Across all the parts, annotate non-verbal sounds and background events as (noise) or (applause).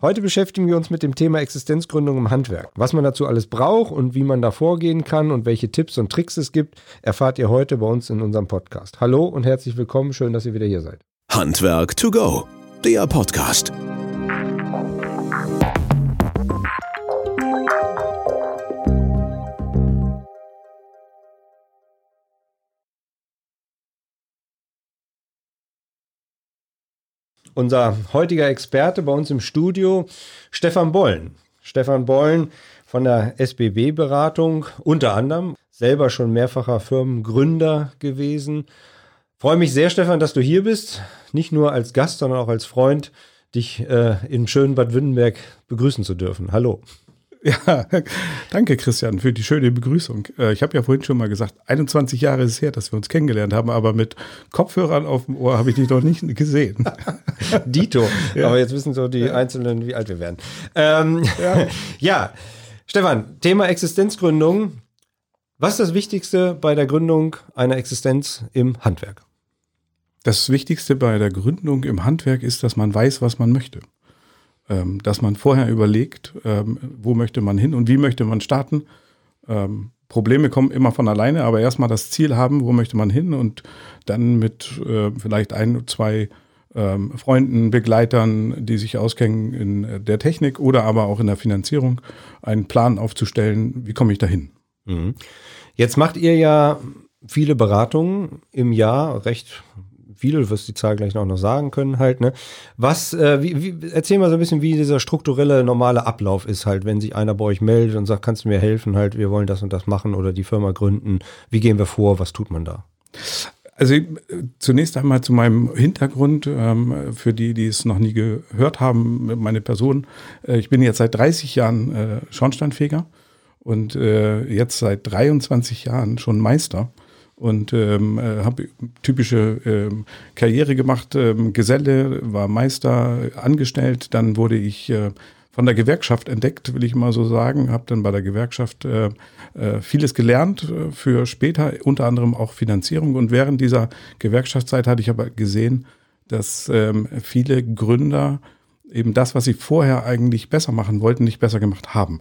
Heute beschäftigen wir uns mit dem Thema Existenzgründung im Handwerk. Was man dazu alles braucht und wie man da vorgehen kann und welche Tipps und Tricks es gibt, erfahrt ihr heute bei uns in unserem Podcast. Hallo und herzlich willkommen, schön, dass ihr wieder hier seid. Handwerk to go, der Podcast. Unser heutiger Experte bei uns im Studio, Stefan Bollen. Stefan Bollen von der SBB-Beratung, unter anderem, selber schon mehrfacher Firmengründer gewesen. Freue mich sehr, Stefan, dass du hier bist. Nicht nur als Gast, sondern auch als Freund, dich äh, in schönen Bad Württemberg begrüßen zu dürfen. Hallo. Ja, (laughs) danke Christian für die schöne Begrüßung. Äh, ich habe ja vorhin schon mal gesagt, 21 Jahre ist es her, dass wir uns kennengelernt haben, aber mit Kopfhörern auf dem Ohr habe ich dich noch nicht gesehen. (laughs) Dito. Ja. Aber jetzt wissen so die Einzelnen, wie alt wir werden. Ähm, ja. (laughs) ja, Stefan, Thema Existenzgründung. Was ist das Wichtigste bei der Gründung einer Existenz im Handwerk? Das Wichtigste bei der Gründung im Handwerk ist, dass man weiß, was man möchte ähm, dass man vorher überlegt, ähm, wo möchte man hin und wie möchte man starten. Ähm, Probleme kommen immer von alleine, aber erstmal das Ziel haben, wo möchte man hin und dann mit äh, vielleicht ein, zwei ähm, Freunden, Begleitern, die sich auskennen in der Technik oder aber auch in der Finanzierung, einen Plan aufzustellen, wie komme ich dahin. Mhm. Jetzt macht ihr ja viele Beratungen im Jahr, recht viele, du wirst die Zahl gleich auch noch sagen können halt, ne? Was, äh, wie, wie, erzähl mal so ein bisschen, wie dieser strukturelle, normale Ablauf ist halt, wenn sich einer bei euch meldet und sagt, kannst du mir helfen halt, wir wollen das und das machen oder die Firma gründen. Wie gehen wir vor? Was tut man da? Also zunächst einmal zu meinem Hintergrund, ähm, für die, die es noch nie gehört haben, meine Person. Äh, ich bin jetzt seit 30 Jahren äh, Schornsteinfeger und äh, jetzt seit 23 Jahren schon Meister und ähm, äh, habe typische ähm, Karriere gemacht. Ähm, Geselle, war Meister, angestellt. Dann wurde ich äh, von der Gewerkschaft entdeckt, will ich mal so sagen. Habe dann bei der Gewerkschaft äh, äh, vieles gelernt äh, für später, unter anderem auch Finanzierung. Und während dieser Gewerkschaftszeit hatte ich aber gesehen, dass ähm, viele Gründer eben das, was sie vorher eigentlich besser machen wollten, nicht besser gemacht haben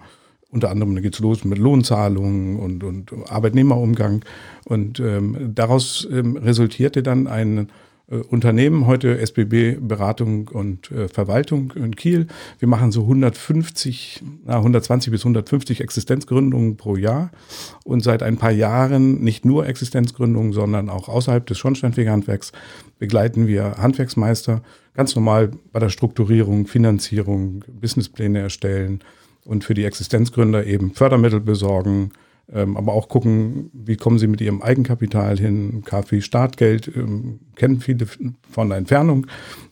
unter anderem geht es los mit Lohnzahlungen und, und Arbeitnehmerumgang. Und ähm, daraus ähm, resultierte dann ein äh, Unternehmen, heute SBB Beratung und äh, Verwaltung in Kiel. Wir machen so 150, na, 120 bis 150 Existenzgründungen pro Jahr. Und seit ein paar Jahren nicht nur Existenzgründungen, sondern auch außerhalb des Schornsteinfegerhandwerks begleiten wir Handwerksmeister ganz normal bei der Strukturierung, Finanzierung, Businesspläne erstellen, und für die Existenzgründer eben Fördermittel besorgen, ähm, aber auch gucken, wie kommen sie mit ihrem Eigenkapital hin. KfW Startgeld ähm, kennen viele von der Entfernung.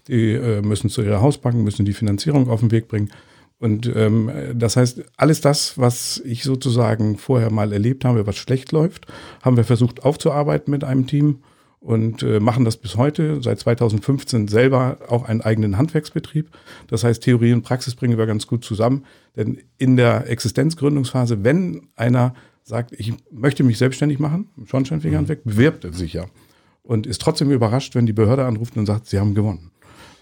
Die äh, müssen zu ihrer Hausbank, müssen die Finanzierung auf den Weg bringen. Und ähm, das heißt, alles das, was ich sozusagen vorher mal erlebt habe, was schlecht läuft, haben wir versucht aufzuarbeiten mit einem Team und äh, machen das bis heute, seit 2015 selber auch einen eigenen Handwerksbetrieb. Das heißt, Theorie und Praxis bringen wir ganz gut zusammen. Denn in der Existenzgründungsphase, wenn einer sagt, ich möchte mich selbstständig machen, im Schornsteinfegerhandwerk, mhm. bewirbt er sich ja. Und ist trotzdem überrascht, wenn die Behörde anruft und sagt, sie haben gewonnen.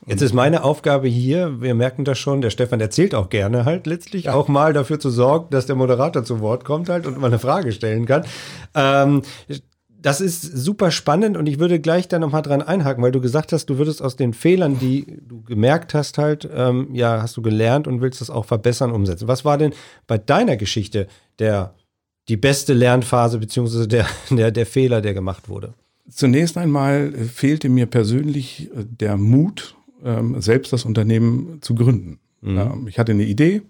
Jetzt ist meine Aufgabe hier, wir merken das schon, der Stefan erzählt auch gerne halt letztlich, auch mal dafür zu sorgen, dass der Moderator zu Wort kommt halt und mal eine Frage stellen kann. Ähm, das ist super spannend und ich würde gleich da nochmal dran einhaken, weil du gesagt hast, du würdest aus den Fehlern, die du gemerkt hast, halt, ähm, ja, hast du gelernt und willst das auch verbessern, umsetzen. Was war denn bei deiner Geschichte der, die beste Lernphase beziehungsweise der, (laughs) der, der Fehler, der gemacht wurde? Zunächst einmal fehlte mir persönlich äh, der Mut, ähm, selbst das Unternehmen zu gründen. Mhm. ich hatte eine Idee,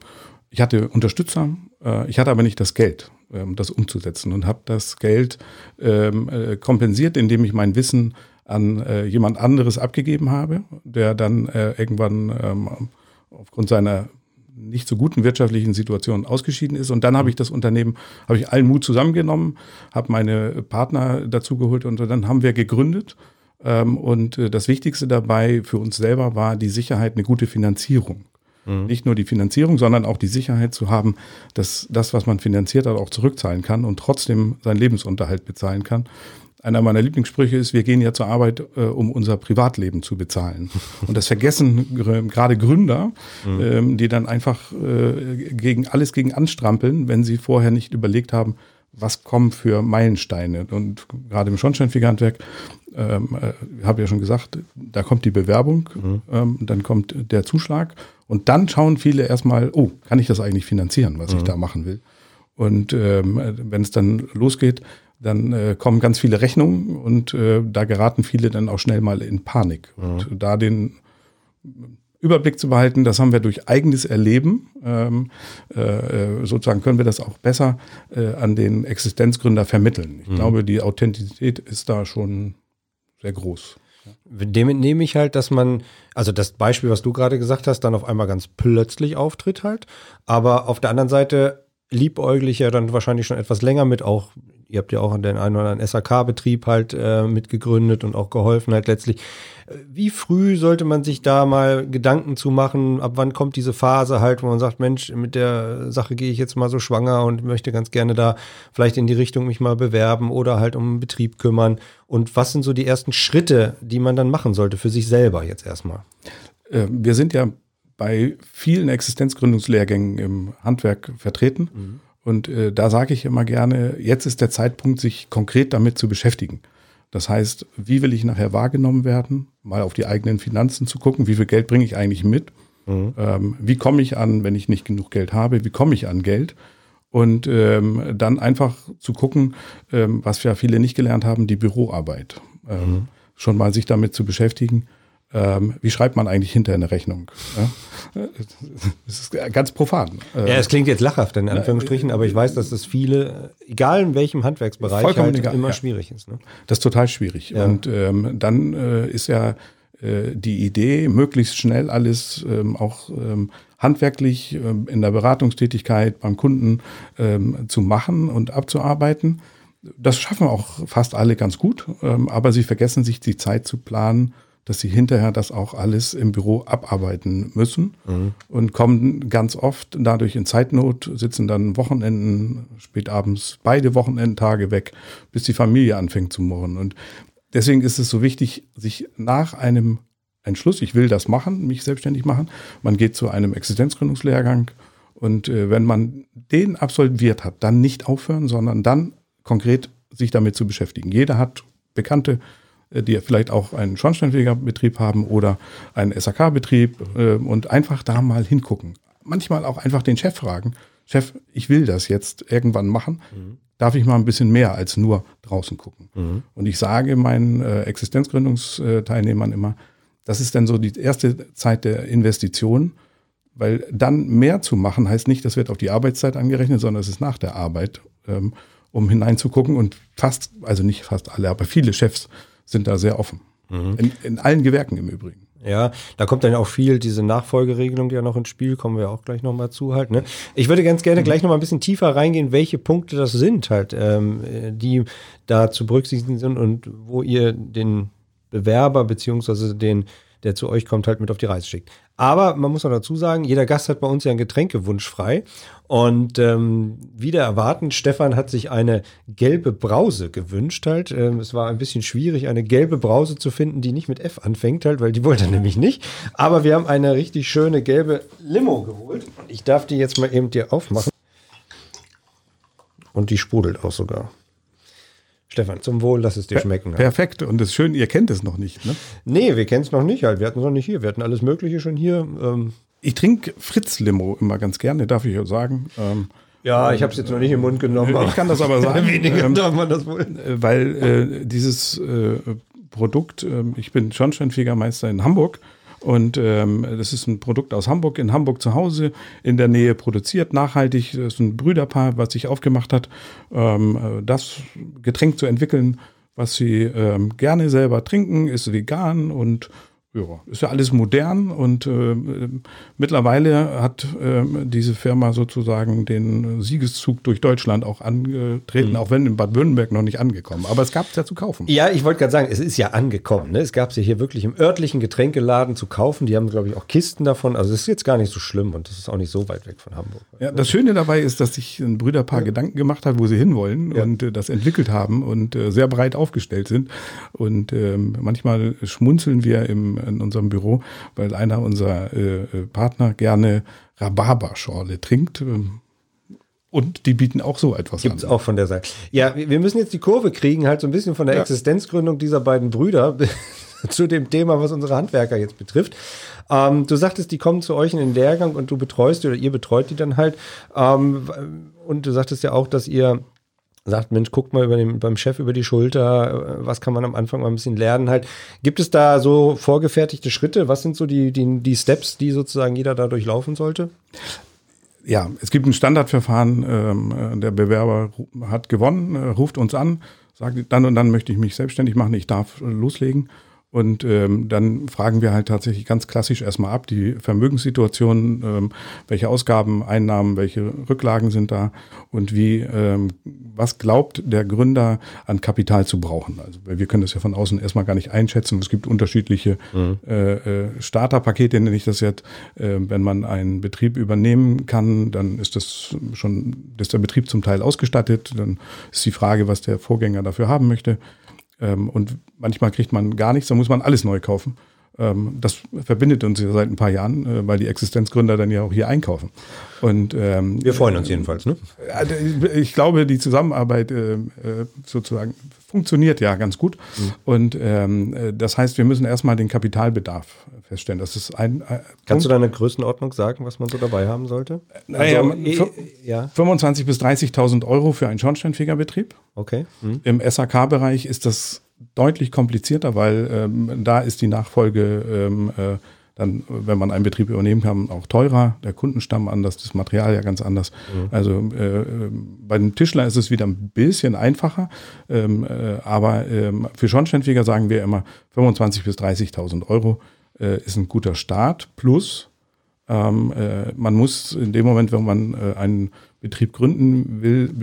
ich hatte Unterstützer, äh, ich hatte aber nicht das Geld. Ähm, das umzusetzen und habe das Geld ähm, äh, kompensiert, indem ich mein Wissen an äh, jemand anderes abgegeben habe, der dann äh, irgendwann ähm, aufgrund seiner nicht so guten wirtschaftlichen Situation ausgeschieden ist. Und dann habe ich das Unternehmen, habe ich allen Mut zusammengenommen, habe meine Partner dazugeholt und dann haben wir gegründet. Ähm, und äh, das Wichtigste dabei für uns selber war die Sicherheit, eine gute Finanzierung. Mhm. Nicht nur die Finanzierung, sondern auch die Sicherheit zu haben, dass das, was man finanziert hat, auch zurückzahlen kann und trotzdem seinen Lebensunterhalt bezahlen kann. einer meiner Lieblingssprüche ist, wir gehen ja zur Arbeit, äh, um unser Privatleben zu bezahlen. (laughs) Und das vergessen gerade Gründer, mhm. ähm, die dann einfach äh, gegen alles gegen anstrampeln, wenn sie vorher nicht überlegt haben, was kommen für Meilensteine. Und gerade im Schornsteinfegerhandwerk, ähm, äh, habe ja schon gesagt, da kommt die Bewerbung, mhm. ähm, dann kommt der Zuschlag und dann schauen viele erstmal, oh, kann ich das eigentlich finanzieren, was mhm. ich da machen will? Und ähm, wenn es dann losgeht, dann äh, kommen ganz viele Rechnungen und äh, da geraten viele dann auch schnell mal in Panik. Mhm. Und da den Überblick zu behalten, das haben wir durch eigenes Erleben, ähm, äh, sozusagen können wir das auch besser äh, an den Existenzgründer vermitteln. Ich mhm. glaube, die Authentizität ist da schon sehr groß. Dem entnehme ich halt, dass man, also das Beispiel, was du gerade gesagt hast, dann auf einmal ganz plötzlich auftritt halt. Aber auf der anderen Seite liebäuglich ja dann wahrscheinlich schon etwas länger mit auch ihr habt ja auch den einen oder anderen SAK-Betrieb halt äh, mitgegründet und auch geholfen halt letztlich. Wie früh sollte man sich da mal Gedanken zu machen? Ab wann kommt diese Phase halt, wo man sagt, Mensch, mit der Sache gehe ich jetzt mal so schwanger und möchte ganz gerne da vielleicht in die Richtung mich mal bewerben oder halt um einen Betrieb kümmern? Und was sind so die ersten Schritte, die man dann machen sollte für sich selber jetzt erstmal? Äh, wir sind ja bei vielen Existenzgründungslehrgängen im Handwerk vertreten. Mhm. Und äh, da sage ich immer gerne, jetzt ist der Zeitpunkt, sich konkret damit zu beschäftigen. Das heißt, wie will ich nachher wahrgenommen werden? Mal auf die eigenen Finanzen zu gucken, wie viel Geld bringe ich eigentlich mit? Mhm. Ähm, wie komme ich an, wenn ich nicht genug Geld habe? Wie komme ich an Geld? Und ähm, dann einfach zu gucken, ähm, was ja viele nicht gelernt haben, die Büroarbeit. Ähm, mhm. Schon mal sich damit zu beschäftigen ähm, wie schreibt man eigentlich hinter eine Rechnung? Ja? Das ist ganz profan. Ja, es klingt jetzt lachhaft in Anführungsstrichen, aber ich weiß, dass das viele, egal in welchem Handwerksbereich, halt egal, immer ja. schwierig ist. Ne? Das ist total schwierig. Ja. Und ähm, dann äh, ist ja äh, die Idee, möglichst schnell alles ähm, auch ähm, handwerklich ähm, in der Beratungstätigkeit beim Kunden ähm, zu machen und abzuarbeiten. Das schaffen auch fast alle ganz gut, ähm, aber sie vergessen sich die Zeit zu planen, dass sie hinterher das auch alles im Büro abarbeiten müssen mhm. und kommen ganz oft dadurch in Zeitnot, sitzen dann Wochenenden, spät abends beide Wochenendtage weg, bis die Familie anfängt zu murren. Und deswegen ist es so wichtig, sich nach einem Entschluss, ich will das machen, mich selbstständig machen, man geht zu einem Existenzgründungslehrgang und äh, wenn man den absolviert hat, dann nicht aufhören, sondern dann konkret sich damit zu beschäftigen. Jeder hat bekannte die vielleicht auch einen Schornsteinfegerbetrieb haben oder einen SAK-Betrieb äh, und einfach da mal hingucken. Manchmal auch einfach den Chef fragen, Chef, ich will das jetzt irgendwann machen. Mhm. Darf ich mal ein bisschen mehr als nur draußen gucken? Mhm. Und ich sage meinen äh, Existenzgründungsteilnehmern immer, das ist dann so die erste Zeit der Investition, weil dann mehr zu machen heißt nicht, das wird auf die Arbeitszeit angerechnet, sondern es ist nach der Arbeit, ähm, um hineinzugucken und fast, also nicht fast alle, aber viele Chefs sind da sehr offen. Mhm. In, in, allen Gewerken im Übrigen. Ja, da kommt dann auch viel diese Nachfolgeregelung, die ja noch ins Spiel, kommen wir auch gleich nochmal zu halt. Ne? Ich würde ganz gerne mhm. gleich nochmal ein bisschen tiefer reingehen, welche Punkte das sind halt, ähm, die da zu berücksichtigen sind und wo ihr den Bewerber beziehungsweise den der zu euch kommt, halt mit auf die Reise schickt. Aber man muss noch dazu sagen, jeder Gast hat bei uns ja einen Getränkewunsch frei. Und ähm, wieder erwarten, Stefan hat sich eine gelbe Brause gewünscht halt. Ähm, es war ein bisschen schwierig, eine gelbe Brause zu finden, die nicht mit F anfängt halt, weil die wollte er nämlich nicht. Aber wir haben eine richtig schöne gelbe Limo geholt. Ich darf die jetzt mal eben dir aufmachen. Und die sprudelt auch sogar. Stefan, zum Wohl, lass es dir schmecken. Halt. Perfekt. Und das ist schön, ihr kennt es noch nicht, ne? Nee, wir kennen es noch nicht halt. Wir hatten es noch nicht hier. Wir hatten alles Mögliche schon hier. Ähm. Ich trinke Fritz-Limo immer ganz gerne, darf ich auch sagen. Ähm, ja, ich habe es jetzt noch nicht im Mund genommen. Ich kann das aber (laughs) sagen. Weniger ähm, darf man das wohl. Weil äh, dieses äh, Produkt, äh, ich bin Schornsteinfegermeister in Hamburg und ähm, das ist ein Produkt aus Hamburg, in Hamburg zu Hause, in der Nähe produziert, nachhaltig. Das ist ein Brüderpaar, was sich aufgemacht hat, ähm, das Getränk zu entwickeln, was sie ähm, gerne selber trinken, ist vegan und ja, ist ja alles modern und äh, mittlerweile hat äh, diese Firma sozusagen den Siegeszug durch Deutschland auch angetreten, mhm. auch wenn in Bad Württemberg noch nicht angekommen. Aber es gab es ja zu kaufen. Ja, ich wollte gerade sagen, es ist ja angekommen. Ne? Es gab es ja hier wirklich im örtlichen Getränkeladen zu kaufen. Die haben, glaube ich, auch Kisten davon. Also es ist jetzt gar nicht so schlimm und das ist auch nicht so weit weg von Hamburg. Ja, das Schöne dabei ist, dass sich ein Brüderpaar ja. Gedanken gemacht hat, wo sie hinwollen ja. und äh, das entwickelt haben und äh, sehr breit aufgestellt sind. Und ähm, manchmal schmunzeln wir im in unserem Büro, weil einer unserer äh, äh, Partner gerne Rhabarberschorle trinkt. Ähm, und die bieten auch so etwas Gibt's an. Gibt es auch von der Seite. Ja, wir müssen jetzt die Kurve kriegen, halt so ein bisschen von der ja. Existenzgründung dieser beiden Brüder (laughs) zu dem Thema, was unsere Handwerker jetzt betrifft. Ähm, du sagtest, die kommen zu euch in den Lehrgang und du betreust die oder ihr betreut die dann halt. Ähm, und du sagtest ja auch, dass ihr sagt, Mensch, guckt mal über den, beim Chef über die Schulter, was kann man am Anfang mal ein bisschen lernen halt. Gibt es da so vorgefertigte Schritte? Was sind so die, die, die Steps, die sozusagen jeder da durchlaufen sollte? Ja, es gibt ein Standardverfahren. Ähm, der Bewerber hat gewonnen, äh, ruft uns an, sagt, dann und dann möchte ich mich selbstständig machen, ich darf loslegen. Und ähm, dann fragen wir halt tatsächlich ganz klassisch erstmal ab, die Vermögenssituation, ähm, welche Ausgaben, Einnahmen, welche Rücklagen sind da und wie, ähm, was glaubt der Gründer an Kapital zu brauchen. Also wir können das ja von außen erstmal gar nicht einschätzen. Es gibt unterschiedliche mhm. äh, äh, Starterpakete, nenne ich das jetzt. Äh, wenn man einen Betrieb übernehmen kann, dann ist das schon, ist der Betrieb zum Teil ausgestattet. Dann ist die Frage, was der Vorgänger dafür haben möchte. Ähm, und manchmal kriegt man gar nichts, dann muss man alles neu kaufen. Ähm, das verbindet uns ja seit ein paar Jahren, äh, weil die Existenzgründer dann ja auch hier einkaufen. Und, ähm, Wir freuen uns jedenfalls, ne? Ich glaube, die Zusammenarbeit äh, äh, sozusagen funktioniert ja ganz gut. Mhm. Und ähm, das heißt, wir müssen erstmal den Kapitalbedarf feststellen. Das ist ein. Äh, Kannst du deine Größenordnung sagen, was man so dabei haben sollte? Naja, also, äh, ja. 25.000 bis 30.000 Euro für einen Schornsteinfegerbetrieb. Okay. Mhm. Im SAK-Bereich ist das deutlich komplizierter, weil ähm, da ist die Nachfolge ähm, äh, dann, wenn man einen Betrieb übernehmen kann, auch teurer, der Kundenstamm anders, das Material ja ganz anders. Mhm. Also äh, bei dem Tischler ist es wieder ein bisschen einfacher, ähm, äh, aber ähm, für Schornsteinfeger sagen wir immer 25.000 bis 30.000 Euro äh, ist ein guter Start. Plus, ähm, äh, man muss in dem Moment, wenn man äh, einen Betrieb gründen will,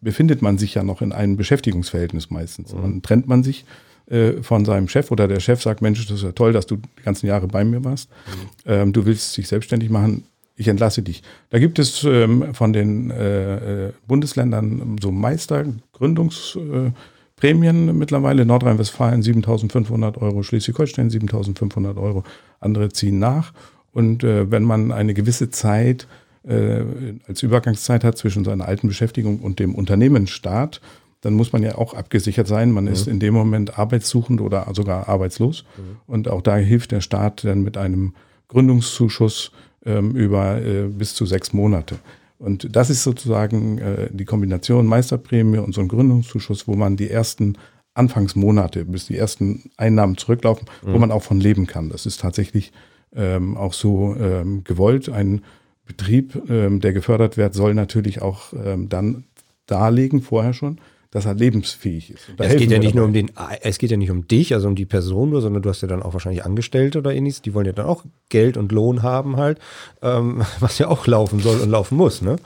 befindet man sich ja noch in einem Beschäftigungsverhältnis meistens. Mhm. Dann trennt man sich äh, von seinem Chef oder der Chef sagt, Mensch, das ist ja toll, dass du die ganzen Jahre bei mir warst. Mhm. Ähm, du willst dich selbstständig machen, ich entlasse dich. Da gibt es ähm, von den äh, äh Bundesländern so Meistergründungsprämien äh, mittlerweile. Nordrhein-Westfalen 7.500 Euro, Schleswig-Holstein 7.500 Euro. Andere ziehen nach. Und äh, wenn man eine gewisse Zeit äh, als Übergangszeit hat zwischen seiner alten Beschäftigung und dem Unternehmensstart, dann muss man ja auch abgesichert sein. Man mhm. ist in dem Moment arbeitssuchend oder sogar arbeitslos. Mhm. Und auch da hilft der Staat dann mit einem Gründungszuschuss ähm, über äh, bis zu sechs Monate. Und das ist sozusagen äh, die Kombination Meisterprämie und so ein Gründungszuschuss, wo man die ersten Anfangsmonate, bis die ersten Einnahmen zurücklaufen, mhm. wo man auch von leben kann. Das ist tatsächlich ähm, auch so ähm, gewollt. Ein Betrieb, ähm, der gefördert wird, soll natürlich auch ähm, dann darlegen, vorher schon, dass er lebensfähig ist. es geht ja nicht dabei. nur um den, es geht ja nicht um dich, also um die Person nur, sondern du hast ja dann auch wahrscheinlich Angestellte oder ähnliches, die wollen ja dann auch Geld und Lohn haben halt, ähm, (laughs) was ja auch laufen soll und laufen muss, ne?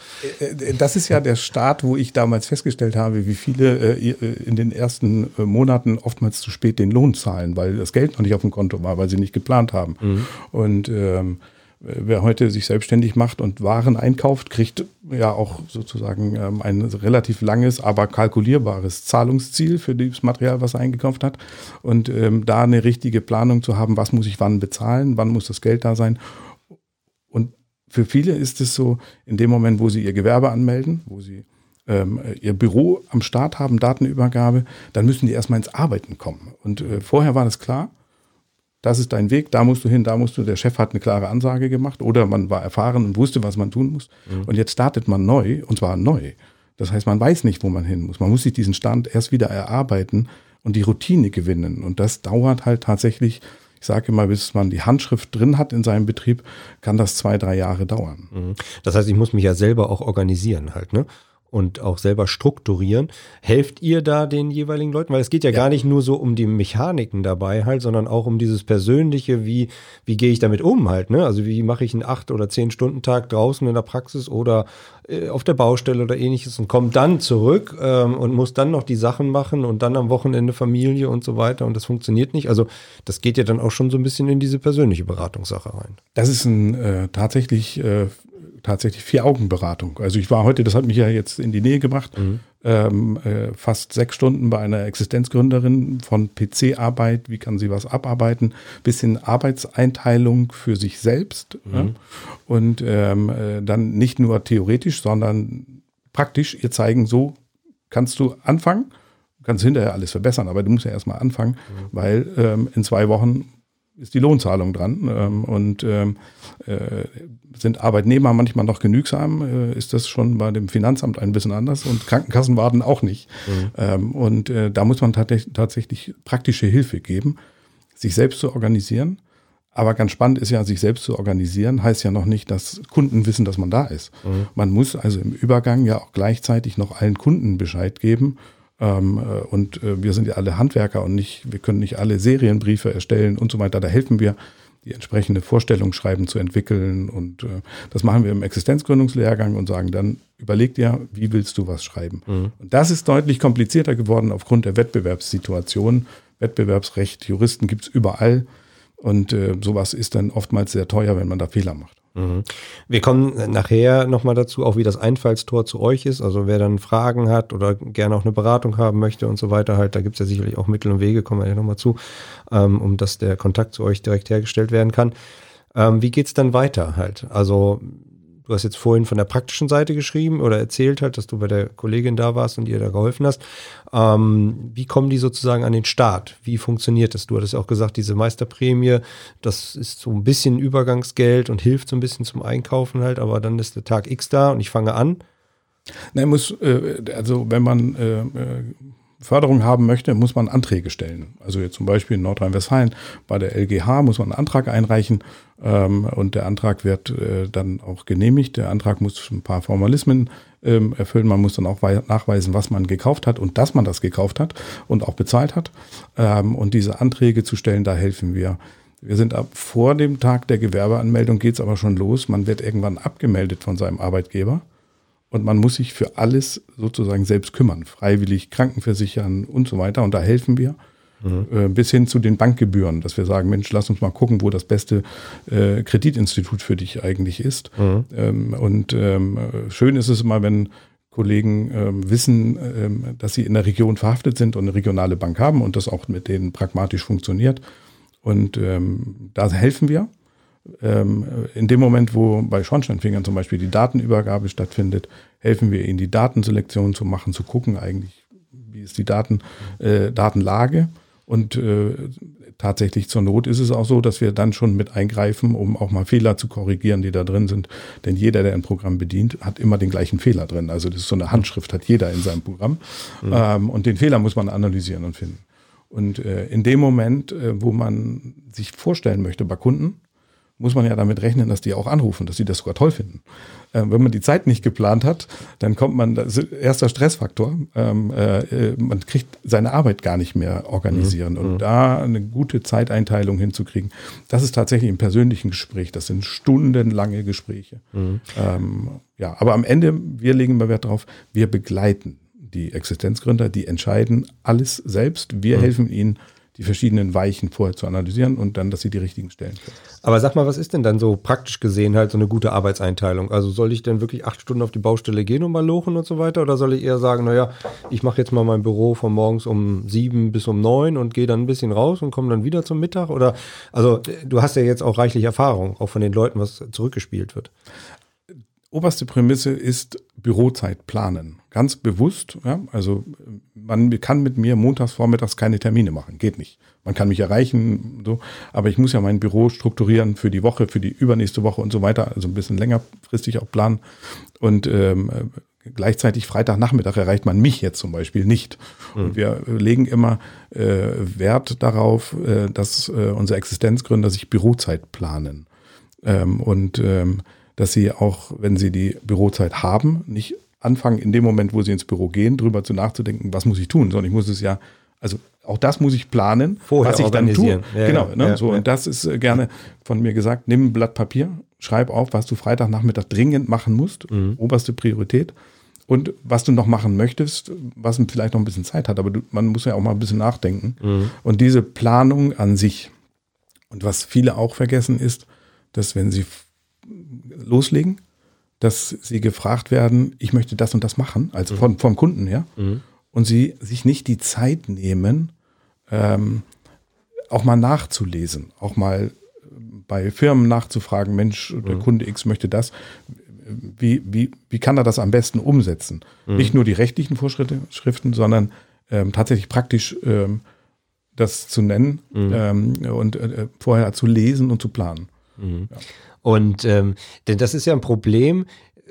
Äh, äh, das ist ja der Start, wo ich damals festgestellt habe, wie viele äh, in den ersten Monaten oftmals zu spät den Lohn zahlen, weil das Geld noch nicht auf dem Konto war, weil sie nicht geplant haben. Mhm. Und ähm, wer heute sich selbstständig macht und Waren einkauft, kriegt ja auch sozusagen ähm, ein relativ langes, aber kalkulierbares Zahlungsziel für das Material, was er eingekauft hat. Und ähm, da eine richtige Planung zu haben, was muss ich wann bezahlen, wann muss das Geld da sein. Und für viele ist es so, in dem Moment, wo sie ihr Gewerbe anmelden, wo sie ähm, ihr Büro am Start haben, Datenübergabe, dann müssen die erstmal ins Arbeiten kommen. Und äh, vorher war das klar, das ist dein Weg, da musst du hin, da musst du, der Chef hat eine klare Ansage gemacht oder man war erfahren und wusste, was man tun muss. Mhm. Und jetzt startet man neu und zwar neu. Das heißt, man weiß nicht, wo man hin muss. Man muss sich diesen Stand erst wieder erarbeiten und die Routine gewinnen. Und das dauert halt tatsächlich, ich sage immer, bis man die Handschrift drin hat in seinem Betrieb, kann das zwei, drei Jahre dauern. Mhm. Das heißt, ich muss mich ja selber auch organisieren halt, ne? Und auch selber strukturieren. Helft ihr da den jeweiligen Leuten? Weil es geht ja, ja, gar nicht nur so um die Mechaniken dabei halt, sondern auch um dieses Persönliche, wie, wie gehe ich damit um halt, ne? Also wie mache ich einen acht oder zehn Stunden Tag draußen in der Praxis oder äh, auf der Baustelle oder ähnliches und komme dann zurück ähm, und muss dann noch die Sachen machen und dann am Wochenende Familie und so weiter und das funktioniert nicht. Also das geht ja dann auch schon so ein bisschen in diese persönliche Beratungssache rein. Das ist ein äh, tatsächlich äh, tatsächlich Vier-Augen-Beratung. Also ich war heute, das hat mich ja jetzt in die Nähe gebracht, mhm. ähm, äh, fast sechs Stunden bei einer Existenzgründerin von PC-Arbeit, wie kann sie was abarbeiten, bisschen Arbeitseinteilung für sich selbst. Mhm. Ja? Und ähm, äh, dann nicht nur theoretisch, sondern praktisch ihr zeigen, so kannst du anfangen kannst hinterher alles verbessern, aber du musst ja erstmal anfangen, mhm. weil ähm, in zwei Wochen ist die Lohnzahlung dran. Ähm, und ähm, äh, sind Arbeitnehmer manchmal noch genügsam, äh, ist das schon bei dem Finanzamt ein bisschen anders und Krankenkassen warten auch nicht. Mhm. Ähm, und äh, da muss man tatsächlich praktische Hilfe geben, sich selbst zu organisieren. Aber ganz spannend ist ja, sich selbst zu organisieren, heißt ja noch nicht, dass Kunden wissen, dass man da ist. Mhm. Man muss also im Übergang ja auch gleichzeitig noch allen Kunden Bescheid geben ähm, äh, und äh, wir sind ja alle Handwerker und nicht, wir können nicht alle Serienbriefe erstellen und so weiter. Da helfen wir, die entsprechende Vorstellungsschreiben zu entwickeln. Und äh, das machen wir im Existenzgründungslehrgang und sagen dann, überleg dir, wie willst du was schreiben. Mhm. Und das ist deutlich komplizierter geworden aufgrund der Wettbewerbssituation. Wettbewerbsrecht, Juristen gibt es überall. Und äh, sowas ist dann oftmals sehr teuer, wenn man da Fehler macht. Mhm. Wir kommen nachher nochmal dazu, auch wie das Einfallstor zu euch ist. Also wer dann Fragen hat oder gerne auch eine Beratung haben möchte und so weiter, halt, da gibt es ja sicherlich auch Mittel und Wege, kommen wir ja nochmal zu, ähm, um dass der Kontakt zu euch direkt hergestellt werden kann. Ähm, wie geht's dann weiter halt? Also Du hast jetzt vorhin von der praktischen Seite geschrieben oder erzählt halt, dass du bei der Kollegin da warst und ihr da geholfen hast. Ähm, wie kommen die sozusagen an den Start? Wie funktioniert das? Du hattest auch gesagt, diese Meisterprämie, das ist so ein bisschen Übergangsgeld und hilft so ein bisschen zum Einkaufen halt, aber dann ist der Tag X da und ich fange an. Nein, muss, äh, also wenn man äh, äh Förderung haben möchte, muss man Anträge stellen. Also jetzt zum Beispiel in Nordrhein-Westfalen bei der LGH muss man einen Antrag einreichen ähm, und der Antrag wird äh, dann auch genehmigt. Der Antrag muss ein paar Formalismen ähm, erfüllen. Man muss dann auch nachweisen, was man gekauft hat und dass man das gekauft hat und auch bezahlt hat. Ähm, und diese Anträge zu stellen, da helfen wir. Wir sind ab vor dem Tag der Gewerbeanmeldung geht es aber schon los. Man wird irgendwann abgemeldet von seinem Arbeitgeber und man muss sich für alles sozusagen selbst kümmern, freiwillig Krankenversichern und so weiter. Und da helfen wir. Mhm. Äh, bis hin zu den Bankgebühren, dass wir sagen, Mensch, lass uns mal gucken, wo das beste äh, Kreditinstitut für dich eigentlich ist. Mhm. Ähm, und ähm, schön ist es immer, wenn Kollegen ähm, wissen, ähm, dass sie in der Region verhaftet sind und eine regionale Bank haben und das auch mit denen pragmatisch funktioniert. Und ähm, da helfen wir in dem Moment, wo bei Schornsteinfingern zum Beispiel die Datenübergabe stattfindet, helfen wir ihnen, die Datenselektion zu machen, zu gucken eigentlich, wie ist die Daten, äh, Datenlage. Und äh, tatsächlich zur Not ist es auch so, dass wir dann schon mit eingreifen, um auch mal Fehler zu korrigieren, die da drin sind. Denn jeder, der ein Programm bedient, hat immer den gleichen Fehler drin. Also das ist so eine Handschrift, hat jeder in seinem Programm. Mhm. Ähm, und den Fehler muss man analysieren und finden. Und äh, in dem Moment, äh, wo man sich vorstellen möchte bei Kunden, muss man ja damit rechnen, dass die auch anrufen, dass sie das sogar toll finden. Ähm, wenn man die Zeit nicht geplant hat, dann kommt man, erster Stressfaktor, ähm, äh, man kriegt seine Arbeit gar nicht mehr organisieren. Mhm. Und mhm. da eine gute Zeiteinteilung hinzukriegen, das ist tatsächlich im persönlichen Gespräch, das sind stundenlange Gespräche. Mhm. Ähm, ja, aber am Ende, wir legen mal Wert darauf, wir begleiten die Existenzgründer, die entscheiden alles selbst, wir mhm. helfen ihnen die verschiedenen Weichen vorher zu analysieren und dann, dass sie die richtigen stellen können. Aber sag mal, was ist denn dann so praktisch gesehen halt so eine gute Arbeitseinteilung? Also soll ich denn wirklich acht Stunden auf die Baustelle gehen und mal lochen und so weiter? Oder soll ich eher sagen, naja, ich mache jetzt mal mein Büro von morgens um sieben bis um neun und gehe dann ein bisschen raus und komme dann wieder zum Mittag? Oder also du hast ja jetzt auch reichlich Erfahrung, auch von den Leuten, was zurückgespielt wird oberste Prämisse ist Bürozeit planen. Ganz bewusst. Ja? Also man kann mit mir montags vormittags keine Termine machen. Geht nicht. Man kann mich erreichen, so, aber ich muss ja mein Büro strukturieren für die Woche, für die übernächste Woche und so weiter. Also ein bisschen längerfristig auch planen. Und ähm, gleichzeitig Freitagnachmittag erreicht man mich jetzt zum Beispiel nicht. Mhm. Und wir legen immer äh, Wert darauf, äh, dass äh, unsere Existenzgründer sich Bürozeit planen. Ähm, und ähm, dass sie auch, wenn sie die Bürozeit haben, nicht anfangen, in dem Moment, wo sie ins Büro gehen, drüber zu nachzudenken, was muss ich tun, sondern ich muss es ja, also auch das muss ich planen, Vorher was ich dann tue. Ja, genau, ja, ne? ja, so und das ist äh, gerne von mir gesagt, nimm ein Blatt Papier, schreib auf, was du Freitagnachmittag dringend machen musst, Mhm. oberste Priorität. Und was du noch machen möchtest, was vielleicht noch ein bisschen Zeit hat, aber du, man muss ja auch mal ein bisschen nachdenken. Mhm. Und diese Planung an sich. Und was viele auch vergessen ist, dass wenn sie loslegen, dass sie gefragt werden, ich möchte das und das machen, also von, vom Kunden her, und sie sich nicht die Zeit nehmen, ähm, auch mal nachzulesen, auch mal bei Firmen nachzufragen, Mensch, der Kunde X möchte das. Wie, wie, wie kann er das am besten umsetzen? Nicht nur die rechtlichen Vorschriften, sondern ähm, tatsächlich praktisch ähm, das zu nennen ähm, und äh, vorher zu lesen und zu planen. Und ähm, denn das ist ja ein Problem.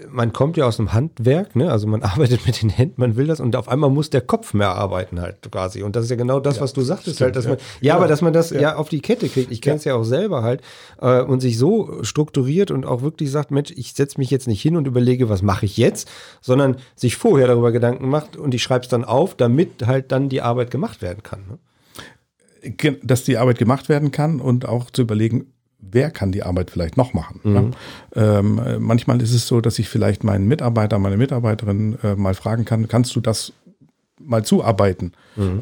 Man kommt ja aus dem Handwerk, ne? also man (laughs) arbeitet mit den Händen, man will das und auf einmal muss der Kopf mehr arbeiten halt quasi. Und das ist ja genau das, was du sagtest halt, dass man, ja, aber dass man das ja, auf die Kette kriegt. Ich kenne es ja. auch selber halt äh, und sich so strukturiert und auch wirklich sagt, Mensch, ich setze mich jetzt nicht hin und überlege, was mache ich jetzt, sondern sich vorher darüber Gedanken macht und ich schreibe es dann auf, damit halt dann die Arbeit gemacht werden kann. Ne? Dass die Arbeit gemacht werden kann und auch zu überlegen, wer kann die Arbeit vielleicht noch machen. Ne? Ähm, äh, manchmal ist es so, dass ich vielleicht meinen Mitarbeiter, meine Mitarbeiterin äh, mal fragen kann, kannst du das mal zuarbeiten?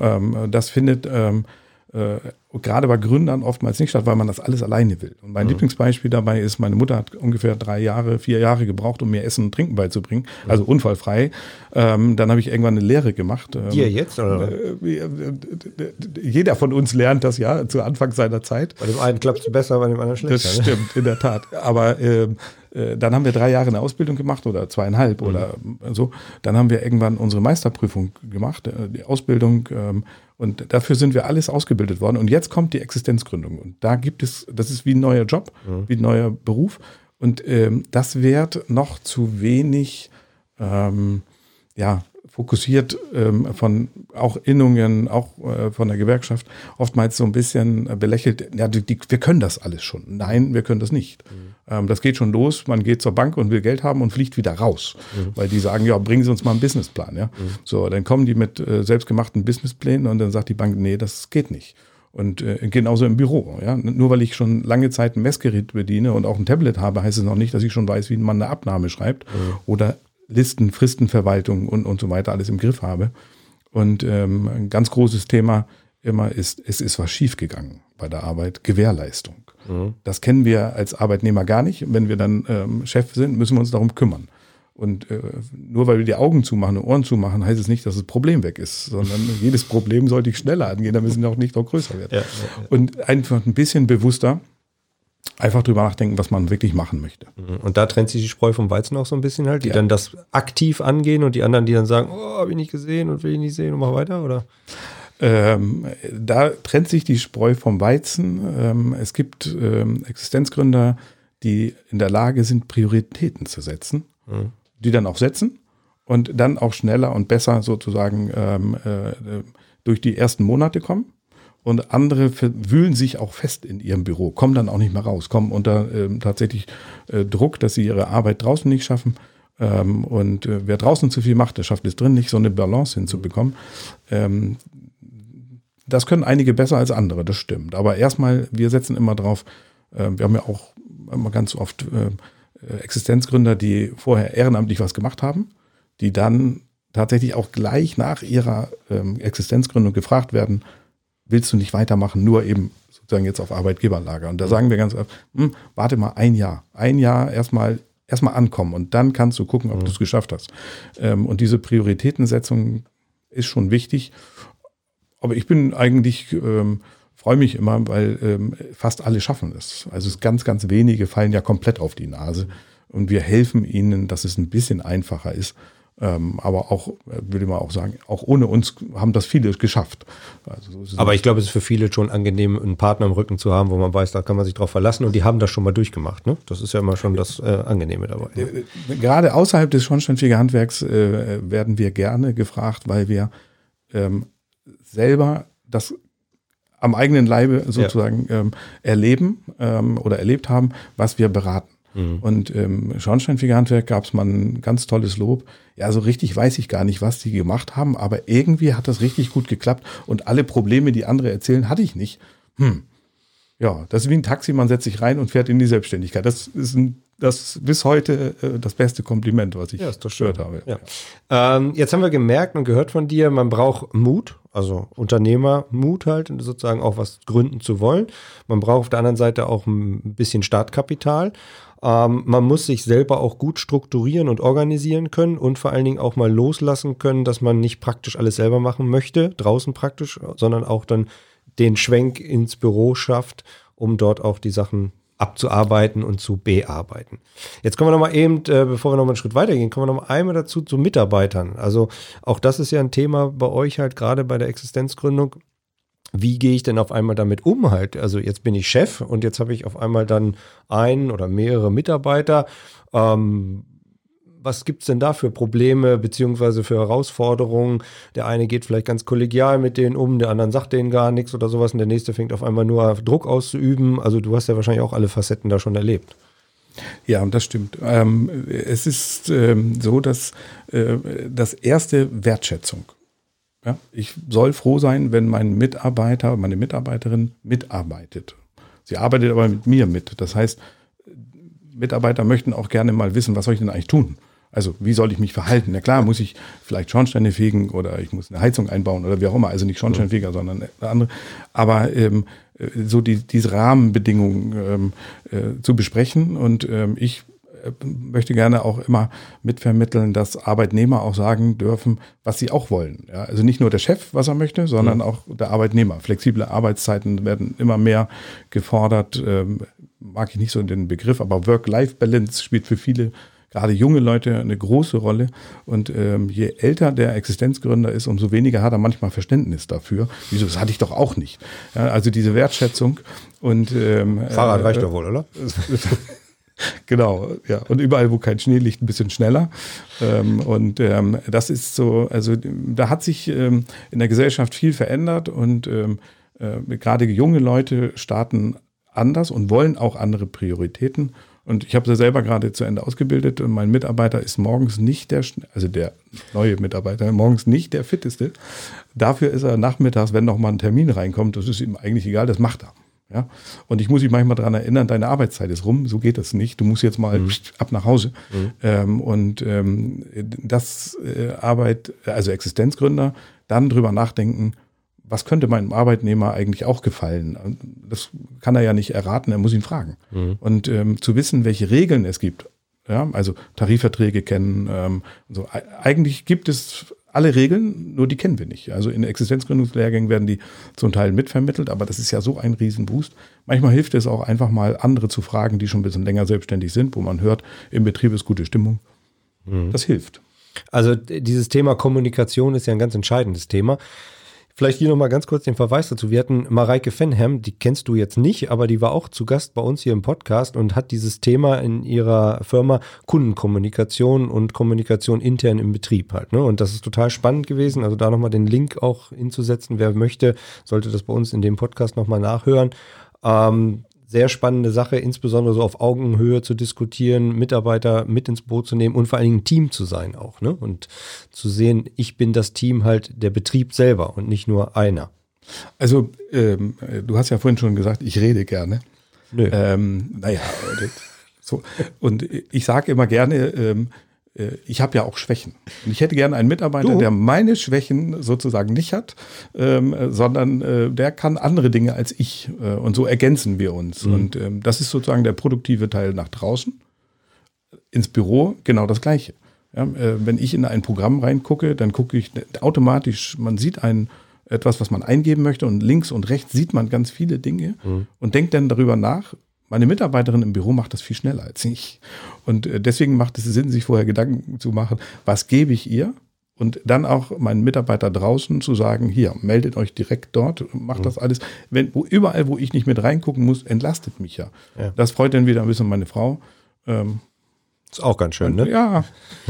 Ähm, äh, das findet ähm, äh, gerade bei Gründern oftmals nicht statt, weil man das alles alleine will. Und mein Lieblingsbeispiel dabei ist, meine Mutter hat ungefähr drei Jahre, vier Jahre gebraucht, um mir Essen und Trinken beizubringen, also unfallfrei. Ähm, dann habe ich irgendwann eine Lehre gemacht. Ähm, Dir jetzt oder? äh, jeder von uns lernt das ja zu Anfang seiner Zeit. Bei dem einen klappt es besser, bei dem anderen schlechter. Das ne? stimmt, in der Tat. Aber ähm, äh, dann haben wir drei Jahre eine Ausbildung gemacht oder zweieinhalb Mhm. oder so. Dann haben wir irgendwann unsere Meisterprüfung gemacht, äh, die Ausbildung. Ähm, und dafür sind wir alles ausgebildet worden. Und jetzt kommt die Existenzgründung. Und da gibt es, das ist wie ein neuer Job, Mhm. wie ein neuer Beruf. Und ähm, das wird noch zu wenig ähm, ja, fokussiert ähm, von auch Innungen, auch äh, von der Gewerkschaft, oftmals so ein bisschen äh, belächelt, ja, die, die, wir können das alles schon. Nein, wir können das nicht. Ähm, das geht schon los, man geht zur Bank und will Geld haben und fliegt wieder raus, weil die sagen, ja, bringen Sie uns mal einen Businessplan. Ja? So, dann kommen die mit äh, selbstgemachten Businessplänen und dann sagt die Bank, nee, das geht nicht. Und äh, genauso im Büro. Ja? Nur weil ich schon lange Zeit ein Messgerät bediene und auch ein Tablet habe, heißt es noch nicht, dass ich schon weiß, wie man eine Abnahme schreibt oder Listen, Fristenverwaltung und, und so weiter alles im Griff habe. Und ähm, ein ganz großes Thema immer ist, es ist was schiefgegangen bei der Arbeit, Gewährleistung. Das kennen wir als Arbeitnehmer gar nicht. Wenn wir dann ähm, Chef sind, müssen wir uns darum kümmern. Und äh, nur weil wir die Augen zumachen und Ohren zumachen, heißt es nicht, dass das Problem weg ist, sondern (laughs) jedes Problem sollte ich schneller angehen, damit es auch nicht noch größer wird. Ja, ja, Und einfach ein bisschen bewusster einfach drüber nachdenken, was man wirklich machen möchte. Und da trennt sich die Spreu vom Weizen auch so ein bisschen halt, die dann das aktiv angehen und die anderen, die dann sagen, oh, habe ich nicht gesehen und will ich nicht sehen und mach weiter, oder? Ähm, da trennt sich die Spreu vom Weizen. Ähm, es gibt ähm, Existenzgründer, die in der Lage sind, Prioritäten zu setzen, die dann auch setzen und dann auch schneller und besser sozusagen ähm, äh, durch die ersten Monate kommen. Und andere wühlen sich auch fest in ihrem Büro, kommen dann auch nicht mehr raus, kommen unter ähm, tatsächlich äh, Druck, dass sie ihre Arbeit draußen nicht schaffen. Ähm, und äh, wer draußen zu viel macht, der schafft es drin nicht, so eine Balance hinzubekommen. Ähm, das können einige besser als andere, das stimmt. Aber erstmal, wir setzen immer drauf, äh, wir haben ja auch immer ganz oft äh, Existenzgründer, die vorher ehrenamtlich was gemacht haben, die dann tatsächlich auch gleich nach ihrer ähm, Existenzgründung gefragt werden, willst du nicht weitermachen, nur eben sozusagen jetzt auf Arbeitgeberlager. Und da sagen wir ganz oft, hm, warte mal ein Jahr, ein Jahr erstmal erstmal ankommen und dann kannst du gucken, ob du es geschafft hast. Ähm, und diese Prioritätensetzung ist schon wichtig. Aber ich bin eigentlich, ähm, freue mich immer, weil ähm, fast alle schaffen es. Also es ganz, ganz wenige fallen ja komplett auf die Nase. Und wir helfen ihnen, dass es ein bisschen einfacher ist. Ähm, aber auch, äh, würde man auch sagen, auch ohne uns haben das viele geschafft. Also so Aber ich glaube, es ist für viele schon angenehm, einen Partner im Rücken zu haben, wo man weiß, da kann man sich drauf verlassen und die haben das schon mal durchgemacht. Ne? Das ist ja immer schon das äh, Angenehme dabei. Ne? Gerade außerhalb des Schornsteinfegerhandwerks äh, werden wir gerne gefragt, weil wir ähm, selber das am eigenen Leibe sozusagen ähm, erleben ähm, oder erlebt haben, was wir beraten. Mhm. Und ähm, Schornsteinfegerhandwerk gab es mal ein ganz tolles Lob. Ja, so richtig weiß ich gar nicht, was die gemacht haben, aber irgendwie hat das richtig gut geklappt und alle Probleme, die andere erzählen, hatte ich nicht. Hm. Ja, das ist wie ein Taxi, man setzt sich rein und fährt in die Selbstständigkeit. Das ist ein das bis heute äh, das beste Kompliment, was ich ja, gehört habe. Ja. Ähm, jetzt haben wir gemerkt und gehört von dir, man braucht Mut, also Unternehmermut halt, sozusagen auch was gründen zu wollen. Man braucht auf der anderen Seite auch ein bisschen Startkapital. Ähm, man muss sich selber auch gut strukturieren und organisieren können und vor allen Dingen auch mal loslassen können, dass man nicht praktisch alles selber machen möchte, draußen praktisch, sondern auch dann den Schwenk ins Büro schafft, um dort auch die Sachen abzuarbeiten und zu bearbeiten. Jetzt kommen wir nochmal eben, äh, bevor wir nochmal einen Schritt weitergehen, kommen wir nochmal einmal dazu zu Mitarbeitern. Also auch das ist ja ein Thema bei euch halt gerade bei der Existenzgründung. Wie gehe ich denn auf einmal damit um halt? Also jetzt bin ich Chef und jetzt habe ich auf einmal dann einen oder mehrere Mitarbeiter. Ähm, was gibt es denn da für Probleme beziehungsweise für Herausforderungen? Der eine geht vielleicht ganz kollegial mit denen um, der andere sagt denen gar nichts oder sowas und der nächste fängt auf einmal nur Druck auszuüben. Also du hast ja wahrscheinlich auch alle Facetten da schon erlebt. Ja, das stimmt. Ähm, es ist ähm, so, dass äh, das erste Wertschätzung. Ja, ich soll froh sein, wenn mein Mitarbeiter, meine Mitarbeiterin mitarbeitet. Sie arbeitet aber mit mir mit. Das heißt, Mitarbeiter möchten auch gerne mal wissen, was soll ich denn eigentlich tun? Also wie soll ich mich verhalten? Na klar, muss ich vielleicht Schornsteine fegen oder ich muss eine Heizung einbauen oder wie auch immer. Also nicht Schornsteinfeger, sondern andere. Aber ähm, äh, so die, diese Rahmenbedingungen ähm, äh, zu besprechen. Und ähm, ich äh, möchte gerne auch immer mitvermitteln, dass Arbeitnehmer auch sagen dürfen, was sie auch wollen. Ja, also nicht nur der Chef, was er möchte, sondern mhm. auch der Arbeitnehmer. Flexible Arbeitszeiten werden immer mehr gefordert. Ähm, mag ich nicht so den Begriff, aber Work-Life-Balance spielt für viele gerade junge Leute eine große Rolle. Und ähm, je älter der Existenzgründer ist, umso weniger hat er manchmal Verständnis dafür. Wieso, das hatte ich doch auch nicht. Ja, also diese Wertschätzung und ähm, Fahrrad äh, reicht doch wohl, oder? (laughs) genau, ja. Und überall, wo kein Schnee liegt, ein bisschen schneller. Ähm, und ähm, das ist so, also da hat sich ähm, in der Gesellschaft viel verändert und ähm, äh, gerade junge Leute starten anders und wollen auch andere Prioritäten. Und ich habe sie selber gerade zu Ende ausgebildet und mein Mitarbeiter ist morgens nicht der, also der neue Mitarbeiter, morgens nicht der fitteste. Dafür ist er nachmittags, wenn noch mal ein Termin reinkommt, das ist ihm eigentlich egal, das macht er. Ja? Und ich muss mich manchmal daran erinnern, deine Arbeitszeit ist rum, so geht das nicht. Du musst jetzt mal mhm. ab nach Hause. Mhm. Ähm, und ähm, das äh, Arbeit, also Existenzgründer, dann drüber nachdenken, was könnte meinem Arbeitnehmer eigentlich auch gefallen? Das kann er ja nicht erraten, er muss ihn fragen. Mhm. Und ähm, zu wissen, welche Regeln es gibt, ja, also Tarifverträge kennen, ähm, so. eigentlich gibt es alle Regeln, nur die kennen wir nicht. Also in Existenzgründungslehrgängen werden die zum Teil mitvermittelt, aber das ist ja so ein Riesenboost. Manchmal hilft es auch einfach mal andere zu fragen, die schon ein bisschen länger selbstständig sind, wo man hört, im Betrieb ist gute Stimmung. Mhm. Das hilft. Also dieses Thema Kommunikation ist ja ein ganz entscheidendes Thema. Vielleicht hier nochmal ganz kurz den Verweis dazu. Wir hatten Mareike Fenham, die kennst du jetzt nicht, aber die war auch zu Gast bei uns hier im Podcast und hat dieses Thema in ihrer Firma Kundenkommunikation und Kommunikation intern im Betrieb halt. Ne? Und das ist total spannend gewesen. Also da nochmal den Link auch hinzusetzen. Wer möchte, sollte das bei uns in dem Podcast nochmal nachhören. Ähm, sehr spannende Sache, insbesondere so auf Augenhöhe zu diskutieren, Mitarbeiter mit ins Boot zu nehmen und vor allen Dingen ein Team zu sein auch. Ne? Und zu sehen, ich bin das Team halt der Betrieb selber und nicht nur einer. Also, ähm, du hast ja vorhin schon gesagt, ich rede gerne. Nö. Ähm, naja, (laughs) so. Und ich sage immer gerne, ähm, äh, ich habe ja auch Schwächen. Und ich hätte gerne einen Mitarbeiter, du? der meine Schwächen sozusagen nicht hat, ähm, sondern äh, der kann andere Dinge als ich. Äh, und so ergänzen wir uns. Mhm. Und ähm, das ist sozusagen der produktive Teil nach draußen. Ins Büro genau das Gleiche. Ja, äh, wenn ich in ein Programm reingucke, dann gucke ich automatisch, man sieht ein, etwas, was man eingeben möchte und links und rechts sieht man ganz viele Dinge mhm. und denkt dann darüber nach, meine Mitarbeiterin im Büro macht das viel schneller als ich. Und äh, deswegen macht es Sinn, sich vorher Gedanken zu machen, was gebe ich ihr? Und dann auch meinen Mitarbeiter draußen zu sagen, hier, meldet euch direkt dort, macht mhm. das alles. Wenn, wo, überall, wo ich nicht mit reingucken muss, entlastet mich ja. ja. Das freut dann wieder ein bisschen meine Frau. Ähm, Ist auch ganz schön, ne? Ja,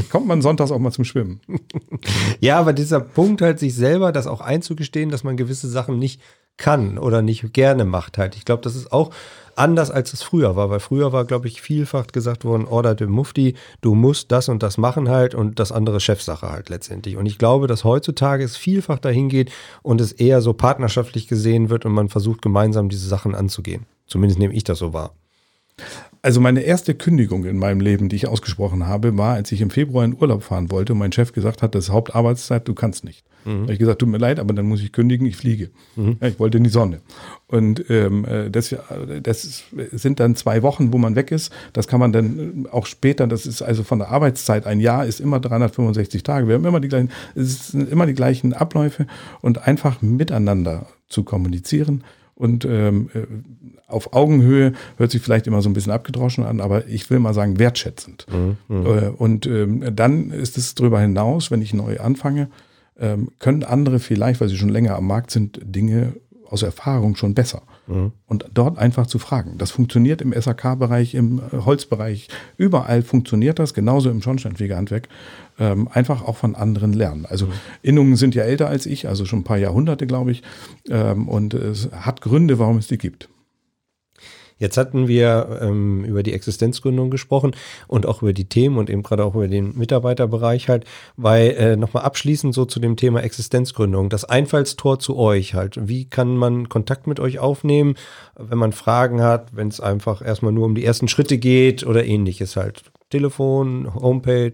kommt man sonntags auch mal zum Schwimmen. (laughs) ja, aber dieser Punkt halt, sich selber das auch einzugestehen, dass man gewisse Sachen nicht kann oder nicht gerne macht halt. Ich glaube, das ist auch anders, als es früher war, weil früher war, glaube ich, vielfach gesagt worden, Order dem Mufti, du musst das und das machen halt und das andere Chefsache halt letztendlich. Und ich glaube, dass heutzutage es vielfach dahin geht und es eher so partnerschaftlich gesehen wird und man versucht gemeinsam diese Sachen anzugehen. Zumindest nehme ich das so wahr. Also meine erste Kündigung in meinem Leben, die ich ausgesprochen habe, war, als ich im Februar in Urlaub fahren wollte und mein Chef gesagt hat, das ist Hauptarbeitszeit, du kannst nicht. Mhm. Da habe ich gesagt, tut mir leid, aber dann muss ich kündigen, ich fliege. Mhm. Ja, ich wollte in die Sonne. Und ähm, äh, das, das sind dann zwei Wochen, wo man weg ist. Das kann man dann auch später, das ist also von der Arbeitszeit, ein Jahr ist immer 365 Tage. Wir haben immer die gleichen, es sind immer die gleichen Abläufe und einfach miteinander zu kommunizieren und ähm, äh, auf Augenhöhe hört sich vielleicht immer so ein bisschen abgedroschen an, aber ich will mal sagen wertschätzend. Mhm, mhm. äh, und ähm, dann ist es darüber hinaus, wenn ich neu anfange, ähm, können andere vielleicht, weil sie schon länger am Markt sind, Dinge aus Erfahrung schon besser. Mhm. Und dort einfach zu fragen. Das funktioniert im SAK-Bereich, im äh, Holzbereich, überall funktioniert das, genauso im Schornsteinfegerhandwerk. Ähm, einfach auch von anderen lernen. Also mhm. Innungen sind ja älter als ich, also schon ein paar Jahrhunderte, glaube ich. Ähm, und es hat Gründe, warum es die gibt. Jetzt hatten wir ähm, über die Existenzgründung gesprochen und auch über die Themen und eben gerade auch über den Mitarbeiterbereich halt, weil äh, nochmal abschließend so zu dem Thema Existenzgründung, das Einfallstor zu euch halt. Wie kann man Kontakt mit euch aufnehmen, wenn man Fragen hat, wenn es einfach erstmal nur um die ersten Schritte geht oder ähnliches halt? Telefon, Homepage?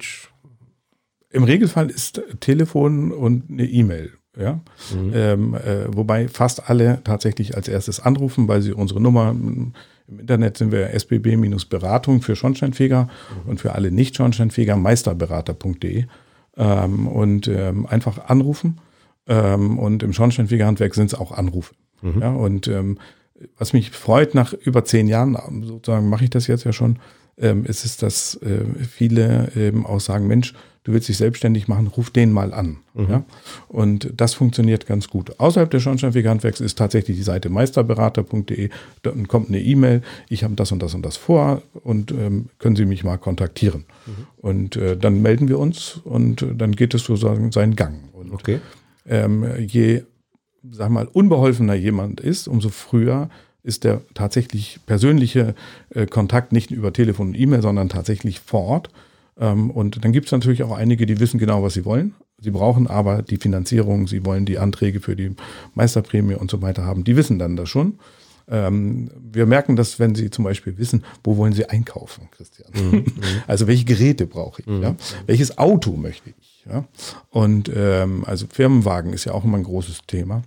Im Regelfall ist Telefon und eine E-Mail ja? Mhm. Ähm, äh, wobei fast alle tatsächlich als erstes anrufen, weil sie unsere Nummer im Internet sind wir SBB-Beratung für Schornsteinfeger mhm. und für alle Nicht-Schornsteinfeger meisterberater.de ähm, und ähm, einfach anrufen. Ähm, und im Schornsteinfegerhandwerk sind es auch Anrufe. Mhm. Ja? Und ähm, was mich freut, nach über zehn Jahren, sozusagen mache ich das jetzt ja schon, ähm, ist es, dass äh, viele eben auch sagen, Mensch, du willst dich selbstständig machen, ruf den mal an. Mhm. Ja? Und das funktioniert ganz gut. Außerhalb des Schornsteinfegerhandwerks ist tatsächlich die Seite meisterberater.de. Dann kommt eine E-Mail, ich habe das und das und das vor und ähm, können Sie mich mal kontaktieren. Mhm. Und äh, dann melden wir uns und äh, dann geht es sozusagen seinen Gang. Und, okay. Ähm, je, sag mal, unbeholfener jemand ist, umso früher ist der tatsächlich persönliche äh, Kontakt nicht über Telefon und E-Mail, sondern tatsächlich vor Ort. Ähm, und dann gibt es natürlich auch einige, die wissen genau, was sie wollen. Sie brauchen aber die Finanzierung, sie wollen die Anträge für die Meisterprämie und so weiter haben. Die wissen dann das schon. Ähm, wir merken das, wenn Sie zum Beispiel wissen, wo wollen Sie einkaufen, Christian? Mhm. mhm. (laughs) Also welche Geräte brauche ich? Mhm. Ja? Welches Auto möchte ich? Ja? Und ähm, also Firmenwagen ist ja auch immer ein großes Thema.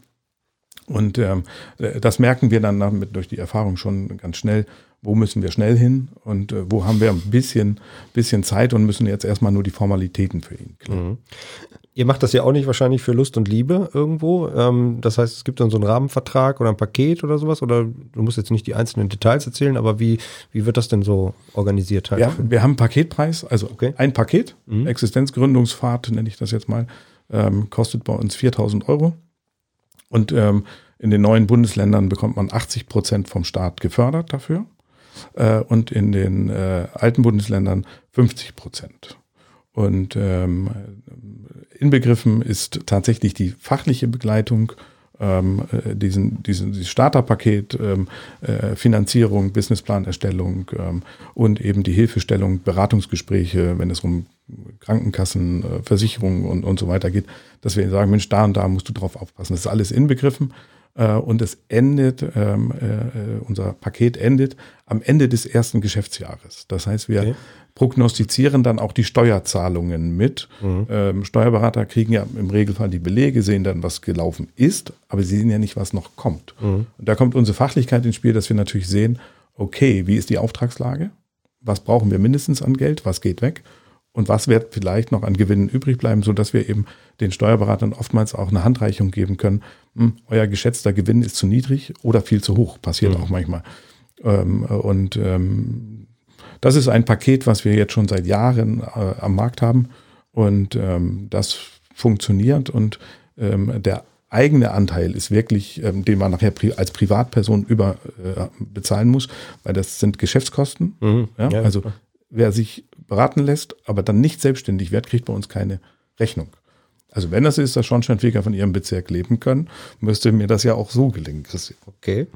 Und ähm, das merken wir dann damit durch die Erfahrung schon ganz schnell, wo müssen wir schnell hin und äh, wo haben wir ein bisschen, bisschen Zeit und müssen jetzt erstmal nur die Formalitäten für ihn klären. Mhm. Ihr macht das ja auch nicht wahrscheinlich für Lust und Liebe irgendwo. Ähm, das heißt, es gibt dann so einen Rahmenvertrag oder ein Paket oder sowas. Oder du musst jetzt nicht die einzelnen Details erzählen, aber wie, wie wird das denn so organisiert? Halt? Ja, wir haben einen Paketpreis, also okay. ein Paket, mhm. Existenzgründungsfahrt nenne ich das jetzt mal, ähm, kostet bei uns 4000 Euro. Und ähm, in den neuen Bundesländern bekommt man 80 Prozent vom Staat gefördert dafür äh, und in den äh, alten Bundesländern 50 Prozent. Und ähm, inbegriffen ist tatsächlich die fachliche Begleitung, ähm, äh, diesen, diesen, dieses Starterpaket, ähm, äh, Finanzierung, Businessplanerstellung ähm, und eben die Hilfestellung, Beratungsgespräche, wenn es um Krankenkassen, äh, Versicherungen und, und so weiter geht, dass wir sagen, Mensch, da und da musst du drauf aufpassen. Das ist alles inbegriffen. Äh, und es endet, ähm, äh, unser Paket endet am Ende des ersten Geschäftsjahres. Das heißt, wir okay. prognostizieren dann auch die Steuerzahlungen mit. Mhm. Ähm, Steuerberater kriegen ja im Regelfall die Belege, sehen dann, was gelaufen ist, aber sie sehen ja nicht, was noch kommt. Mhm. Und da kommt unsere Fachlichkeit ins Spiel, dass wir natürlich sehen, okay, wie ist die Auftragslage? Was brauchen wir mindestens an Geld? Was geht weg? Und was wird vielleicht noch an Gewinnen übrig bleiben, so dass wir eben den Steuerberatern oftmals auch eine Handreichung geben können. Hm, euer geschätzter Gewinn ist zu niedrig oder viel zu hoch, passiert mhm. auch manchmal. Ähm, und ähm, das ist ein Paket, was wir jetzt schon seit Jahren äh, am Markt haben und ähm, das funktioniert und ähm, der eigene Anteil ist wirklich, ähm, den man nachher als Privatperson über äh, bezahlen muss, weil das sind Geschäftskosten. Mhm. Ja, ja, also wer sich beraten lässt, aber dann nicht selbstständig wird, kriegt bei uns keine Rechnung. Also wenn das ist, dass Schornsteinfeger von ihrem Bezirk leben können, müsste mir das ja auch so gelingen, Christian. Okay.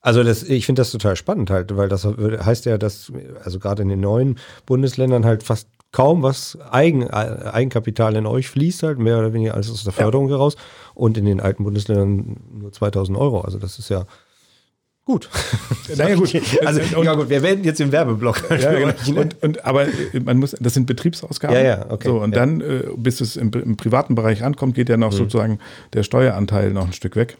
Also das, ich finde das total spannend halt, weil das heißt ja, dass also gerade in den neuen Bundesländern halt fast kaum was Eigen, Eigenkapital in euch fließt halt, mehr oder weniger alles aus der Förderung ja. heraus und in den alten Bundesländern nur 2000 Euro. Also das ist ja Gut. (laughs) Naja, gut. Also, und, ja, gut, wir werden jetzt im Werbeblock. Ja, genau. und, und, aber äh, man muss, das sind Betriebsausgaben. Ja, ja, okay. So, und ja. dann, äh, bis es im, im, privaten Bereich ankommt, geht ja noch mhm. sozusagen der Steueranteil noch ein Stück weg.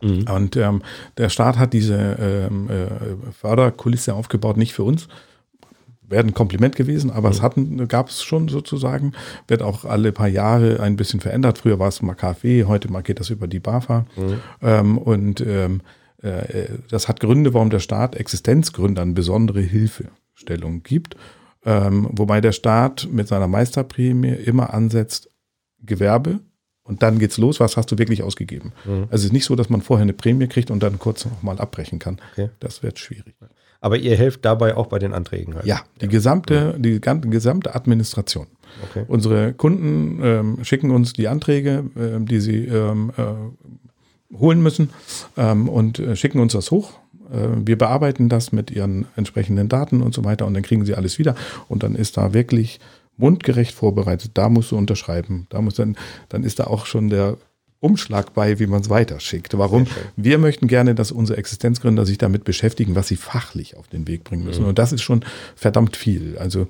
Mhm. Und ähm, der Staat hat diese ähm, äh, Förderkulisse aufgebaut, nicht für uns. Wäre ein Kompliment gewesen, aber mhm. es hatten, gab es schon sozusagen, wird auch alle paar Jahre ein bisschen verändert. Früher war es mal KfW, heute mal geht das über die BAFA. Mhm. Ähm, und ähm, äh, das hat Gründe, warum der Staat Existenzgründern besondere Hilfestellung gibt. Ähm, wobei der Staat mit seiner Meisterprämie immer ansetzt, Gewerbe und dann geht's los, was hast du wirklich ausgegeben. Mhm. Also es ist nicht so, dass man vorher eine Prämie kriegt und dann kurz nochmal abbrechen kann. Okay. Das wird schwierig. Aber ihr helft dabei auch bei den Anträgen halt. Ja, die gesamte, die gesamte Administration. Okay. Unsere Kunden ähm, schicken uns die Anträge, äh, die sie ähm, äh, holen müssen ähm, und äh, schicken uns das hoch. Äh, wir bearbeiten das mit ihren entsprechenden Daten und so weiter und dann kriegen sie alles wieder und dann ist da wirklich mundgerecht vorbereitet. Da musst du unterschreiben. Da muss dann, dann ist da auch schon der Umschlag bei, wie man es weiterschickt. Warum? Wir möchten gerne, dass unsere Existenzgründer sich damit beschäftigen, was sie fachlich auf den Weg bringen müssen. Mhm. Und das ist schon verdammt viel. Also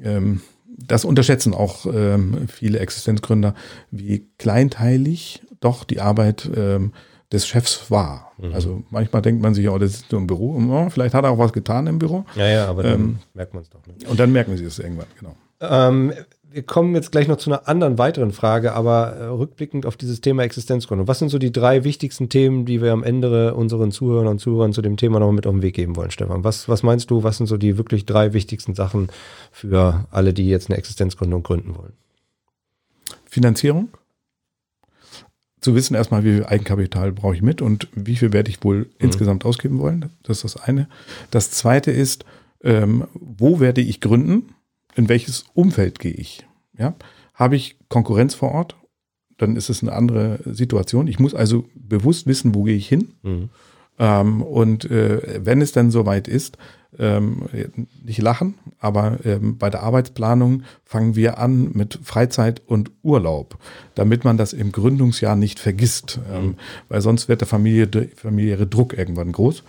ähm, das unterschätzen auch ähm, viele Existenzgründer, wie kleinteilig doch die Arbeit ähm, des Chefs war. Mhm. Also manchmal denkt man sich, oh, der sitzt nur im Büro. Oh, vielleicht hat er auch was getan im Büro. Ja, ja, aber dann ähm, merkt man es doch nicht. Und dann merken sie es irgendwann, genau. Ähm, wir kommen jetzt gleich noch zu einer anderen weiteren Frage, aber äh, rückblickend auf dieses Thema Existenzgründung. Was sind so die drei wichtigsten Themen, die wir am Ende unseren Zuhörern und Zuhörern zu dem Thema noch mit auf den Weg geben wollen, Stefan? Was, was meinst du, was sind so die wirklich drei wichtigsten Sachen für alle, die jetzt eine Existenzgründung gründen wollen? Finanzierung. Zu wissen erstmal, wie viel Eigenkapital brauche ich mit und wie viel werde ich wohl mhm. insgesamt ausgeben wollen. Das ist das eine. Das zweite ist, ähm, wo werde ich gründen? in welches Umfeld gehe ich? Ja? Habe ich Konkurrenz vor Ort? Dann ist es eine andere Situation. Ich muss also bewusst wissen, wo gehe ich hin? Mhm. Ähm, und äh, wenn es dann soweit ist, ähm, nicht lachen, aber ähm, bei der Arbeitsplanung fangen wir an mit Freizeit und Urlaub, damit man das im Gründungsjahr nicht vergisst, ähm, mhm. weil sonst wird der Familie, familiäre Druck irgendwann groß.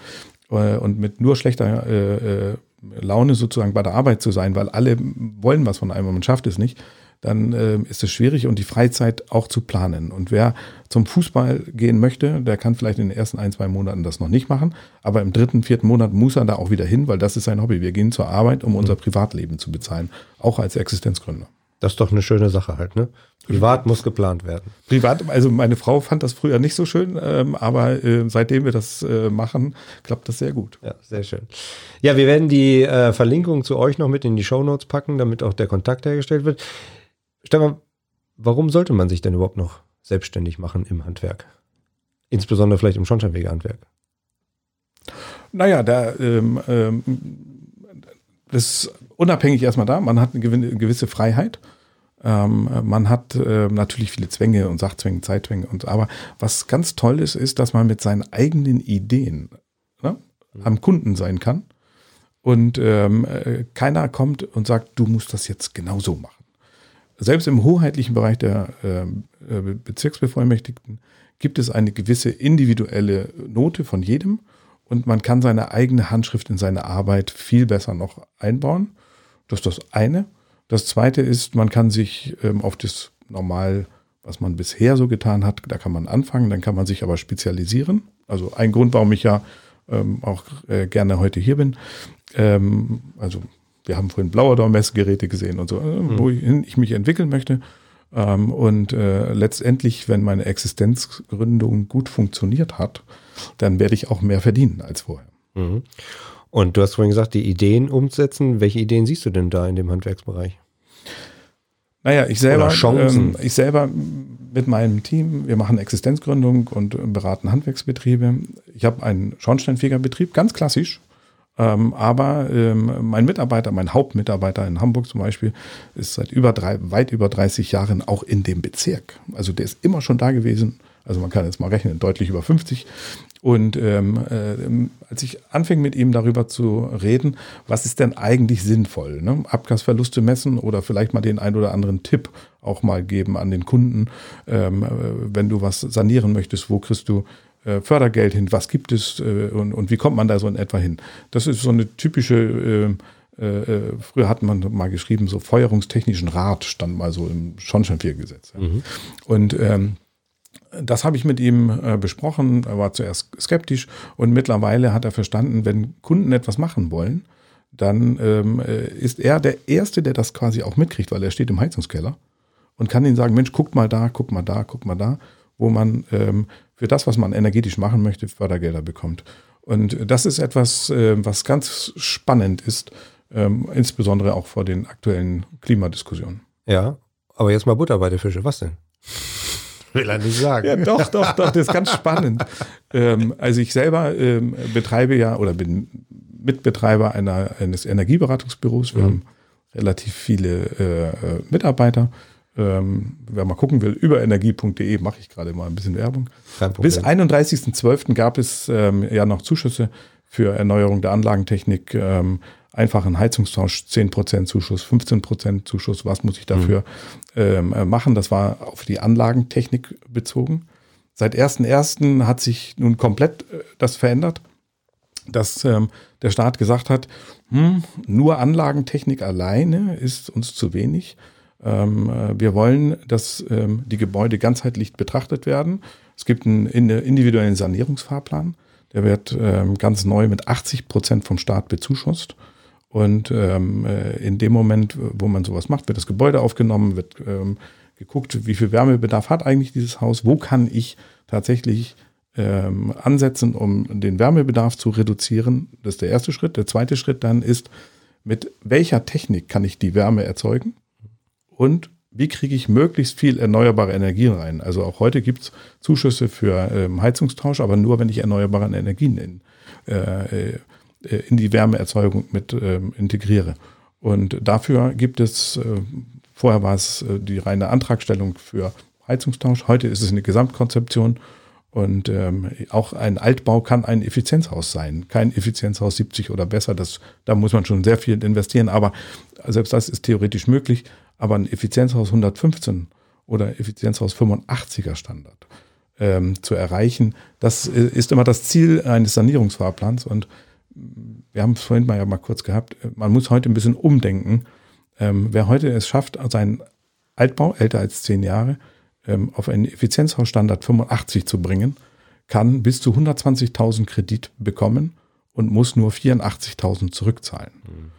Äh, und mit nur schlechter äh, äh Laune sozusagen bei der Arbeit zu sein, weil alle wollen was von einem und man schafft es nicht, dann äh, ist es schwierig und die Freizeit auch zu planen. Und wer zum Fußball gehen möchte, der kann vielleicht in den ersten ein, zwei Monaten das noch nicht machen, aber im dritten, vierten Monat muss er da auch wieder hin, weil das ist sein Hobby. Wir gehen zur Arbeit, um unser Privatleben zu bezahlen, auch als Existenzgründer. Das ist doch eine schöne Sache halt, ne? Privat muss geplant werden. Privat, also meine Frau fand das früher nicht so schön, ähm, aber äh, seitdem wir das äh, machen, klappt das sehr gut. Ja, sehr schön. Ja, wir werden die äh, Verlinkung zu euch noch mit in die Show Notes packen, damit auch der Kontakt hergestellt wird. Stefan, warum sollte man sich denn überhaupt noch selbstständig machen im Handwerk? Insbesondere vielleicht im Schornsteinfegerhandwerk. Naja, da ähm, ähm, das ist unabhängig erstmal da. Man hat eine gewisse Freiheit. Ähm, man hat äh, natürlich viele Zwänge und Sachzwänge, Zeitzwänge und aber was ganz toll ist, ist, dass man mit seinen eigenen Ideen ne, am Kunden sein kann und ähm, äh, keiner kommt und sagt, du musst das jetzt genau so machen. Selbst im hoheitlichen Bereich der ähm, äh, Bezirksbevollmächtigten gibt es eine gewisse individuelle Note von jedem und man kann seine eigene Handschrift in seine Arbeit viel besser noch einbauen. Das ist das eine. Das zweite ist, man kann sich ähm, auf das normal, was man bisher so getan hat, da kann man anfangen, dann kann man sich aber spezialisieren. Also ein Grund, warum ich ja ähm, auch äh, gerne heute hier bin. Ähm, also wir haben vorhin Blauerdorn-Messgeräte gesehen und so, äh, mhm. wohin ich mich entwickeln möchte. Ähm, und äh, letztendlich, wenn meine Existenzgründung gut funktioniert hat, dann werde ich auch mehr verdienen als vorher. Mhm. Und du hast vorhin gesagt, die Ideen umsetzen. Welche Ideen siehst du denn da in dem Handwerksbereich? Naja, ich selber, ähm, ich selber mit meinem Team, wir machen Existenzgründung und beraten Handwerksbetriebe. Ich habe einen Schornsteinfegerbetrieb, ganz klassisch. Ähm, aber ähm, mein Mitarbeiter, mein Hauptmitarbeiter in Hamburg zum Beispiel, ist seit über drei, weit über 30 Jahren auch in dem Bezirk. Also der ist immer schon da gewesen. Also man kann jetzt mal rechnen, deutlich über 50. Und ähm, äh, als ich anfing mit ihm darüber zu reden, was ist denn eigentlich sinnvoll? Ne? Abgasverluste messen oder vielleicht mal den ein oder anderen Tipp auch mal geben an den Kunden, ähm, äh, wenn du was sanieren möchtest, wo kriegst du Fördergeld hin, was gibt es äh, und, und, wie kommt man da so in etwa hin? Das ist so eine typische äh, äh, früher hat man mal geschrieben, so feuerungstechnischen Rat stand mal so im Schornsteinfegergesetz. Mhm. Und ähm, das habe ich mit ihm äh, besprochen. Er war zuerst skeptisch und mittlerweile hat er verstanden, wenn Kunden etwas machen wollen, dann ähm, äh, ist er der Erste, der das quasi auch mitkriegt, weil er steht im Heizungskeller und kann ihnen sagen, Mensch, guck mal da, guck mal da, guck mal da, wo man ähm, für das, was man energetisch machen möchte, Fördergelder bekommt. Und das ist etwas, äh, was ganz spannend ist, ähm, insbesondere auch vor den aktuellen Klimadiskussionen. Ja, aber jetzt mal Butter bei der Fische. Was denn? (laughs) Will er nicht sagen. Ja, doch, doch, doch, das ist ganz spannend. ähm, also ich selber ähm, betreibe ja oder bin Mitbetreiber einer, eines Energieberatungsbüros. Wir mhm. haben relativ viele äh, äh Mitarbeiter. Ähm, wer mal gucken will, über energie.de mache ich gerade mal ein bisschen Werbung. Bis 31.12. gab es ähm, ja noch Zuschüsse für Erneuerung der Anlagentechnik. Ähm, einfachen Heizungstausch 10% Zuschuss, 15% Zuschuss, was muss ich dafür mhm. ähm, äh, machen? Das war auf die Anlagentechnik bezogen. Seit 1.1. hat sich nun komplett äh, das verändert, dass ähm, der Staat gesagt hat, hm, nur Anlagentechnik alleine ist uns zu wenig. Ähm, äh, wir wollen, dass ähm, die Gebäude ganzheitlich betrachtet werden. Es gibt einen individuellen Sanierungsfahrplan. Der wird ähm, ganz neu mit 80 Prozent vom Staat bezuschusst. Und äh, in dem Moment, wo man sowas macht, wird das Gebäude aufgenommen, wird geguckt, wie viel Wärmebedarf hat eigentlich dieses Haus, wo kann ich tatsächlich ansetzen, um den Wärmebedarf zu reduzieren. Das ist der erste Schritt. Der zweite Schritt dann ist, mit welcher Technik kann ich die Wärme erzeugen und wie kriege ich möglichst viel erneuerbare Energien rein. Also auch heute gibt es Zuschüsse für ähm, Heizungstausch, aber nur, wenn ich erneuerbare Energien in, äh, äh in die Wärmeerzeugung mit ähm, integriere. Und dafür gibt es, äh, vorher war es äh, die reine Antragstellung für Heizungstausch, heute ist es eine Gesamtkonzeption und ähm, auch ein Altbau kann ein Effizienzhaus sein. Kein Effizienzhaus 70 oder besser, das, da muss man schon sehr viel investieren, aber selbst das ist theoretisch möglich. Aber ein Effizienzhaus 115 oder Effizienzhaus 85er Standard ähm, zu erreichen, das ist immer das Ziel eines Sanierungsfahrplans und wir haben es vorhin mal ja mal kurz gehabt, man muss heute ein bisschen umdenken. Ähm, wer heute es schafft, seinen Altbau, älter als zehn Jahre, ähm, auf einen Effizienzhausstandard 85 zu bringen, kann bis zu 120.000 Kredit bekommen und muss nur 84.000 zurückzahlen. Mhm.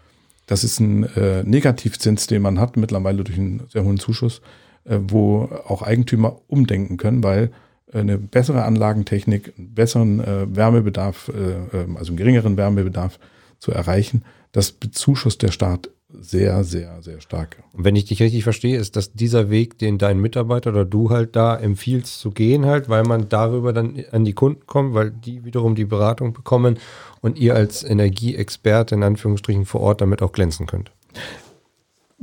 Das ist ein äh, Negativzins, den man hat, mittlerweile durch einen sehr hohen Zuschuss, äh, wo auch Eigentümer umdenken können, weil eine bessere Anlagentechnik, einen besseren äh, Wärmebedarf, äh, ähm, also einen geringeren Wärmebedarf zu erreichen, das bezuschusst der Staat sehr, sehr, sehr stark. Und wenn ich dich richtig verstehe, ist das dieser Weg, den dein Mitarbeiter oder du halt da empfiehlst zu gehen halt, weil man darüber dann an die Kunden kommt, weil die wiederum die Beratung bekommen und ihr als Energieexperte in Anführungsstrichen vor Ort damit auch glänzen könnt.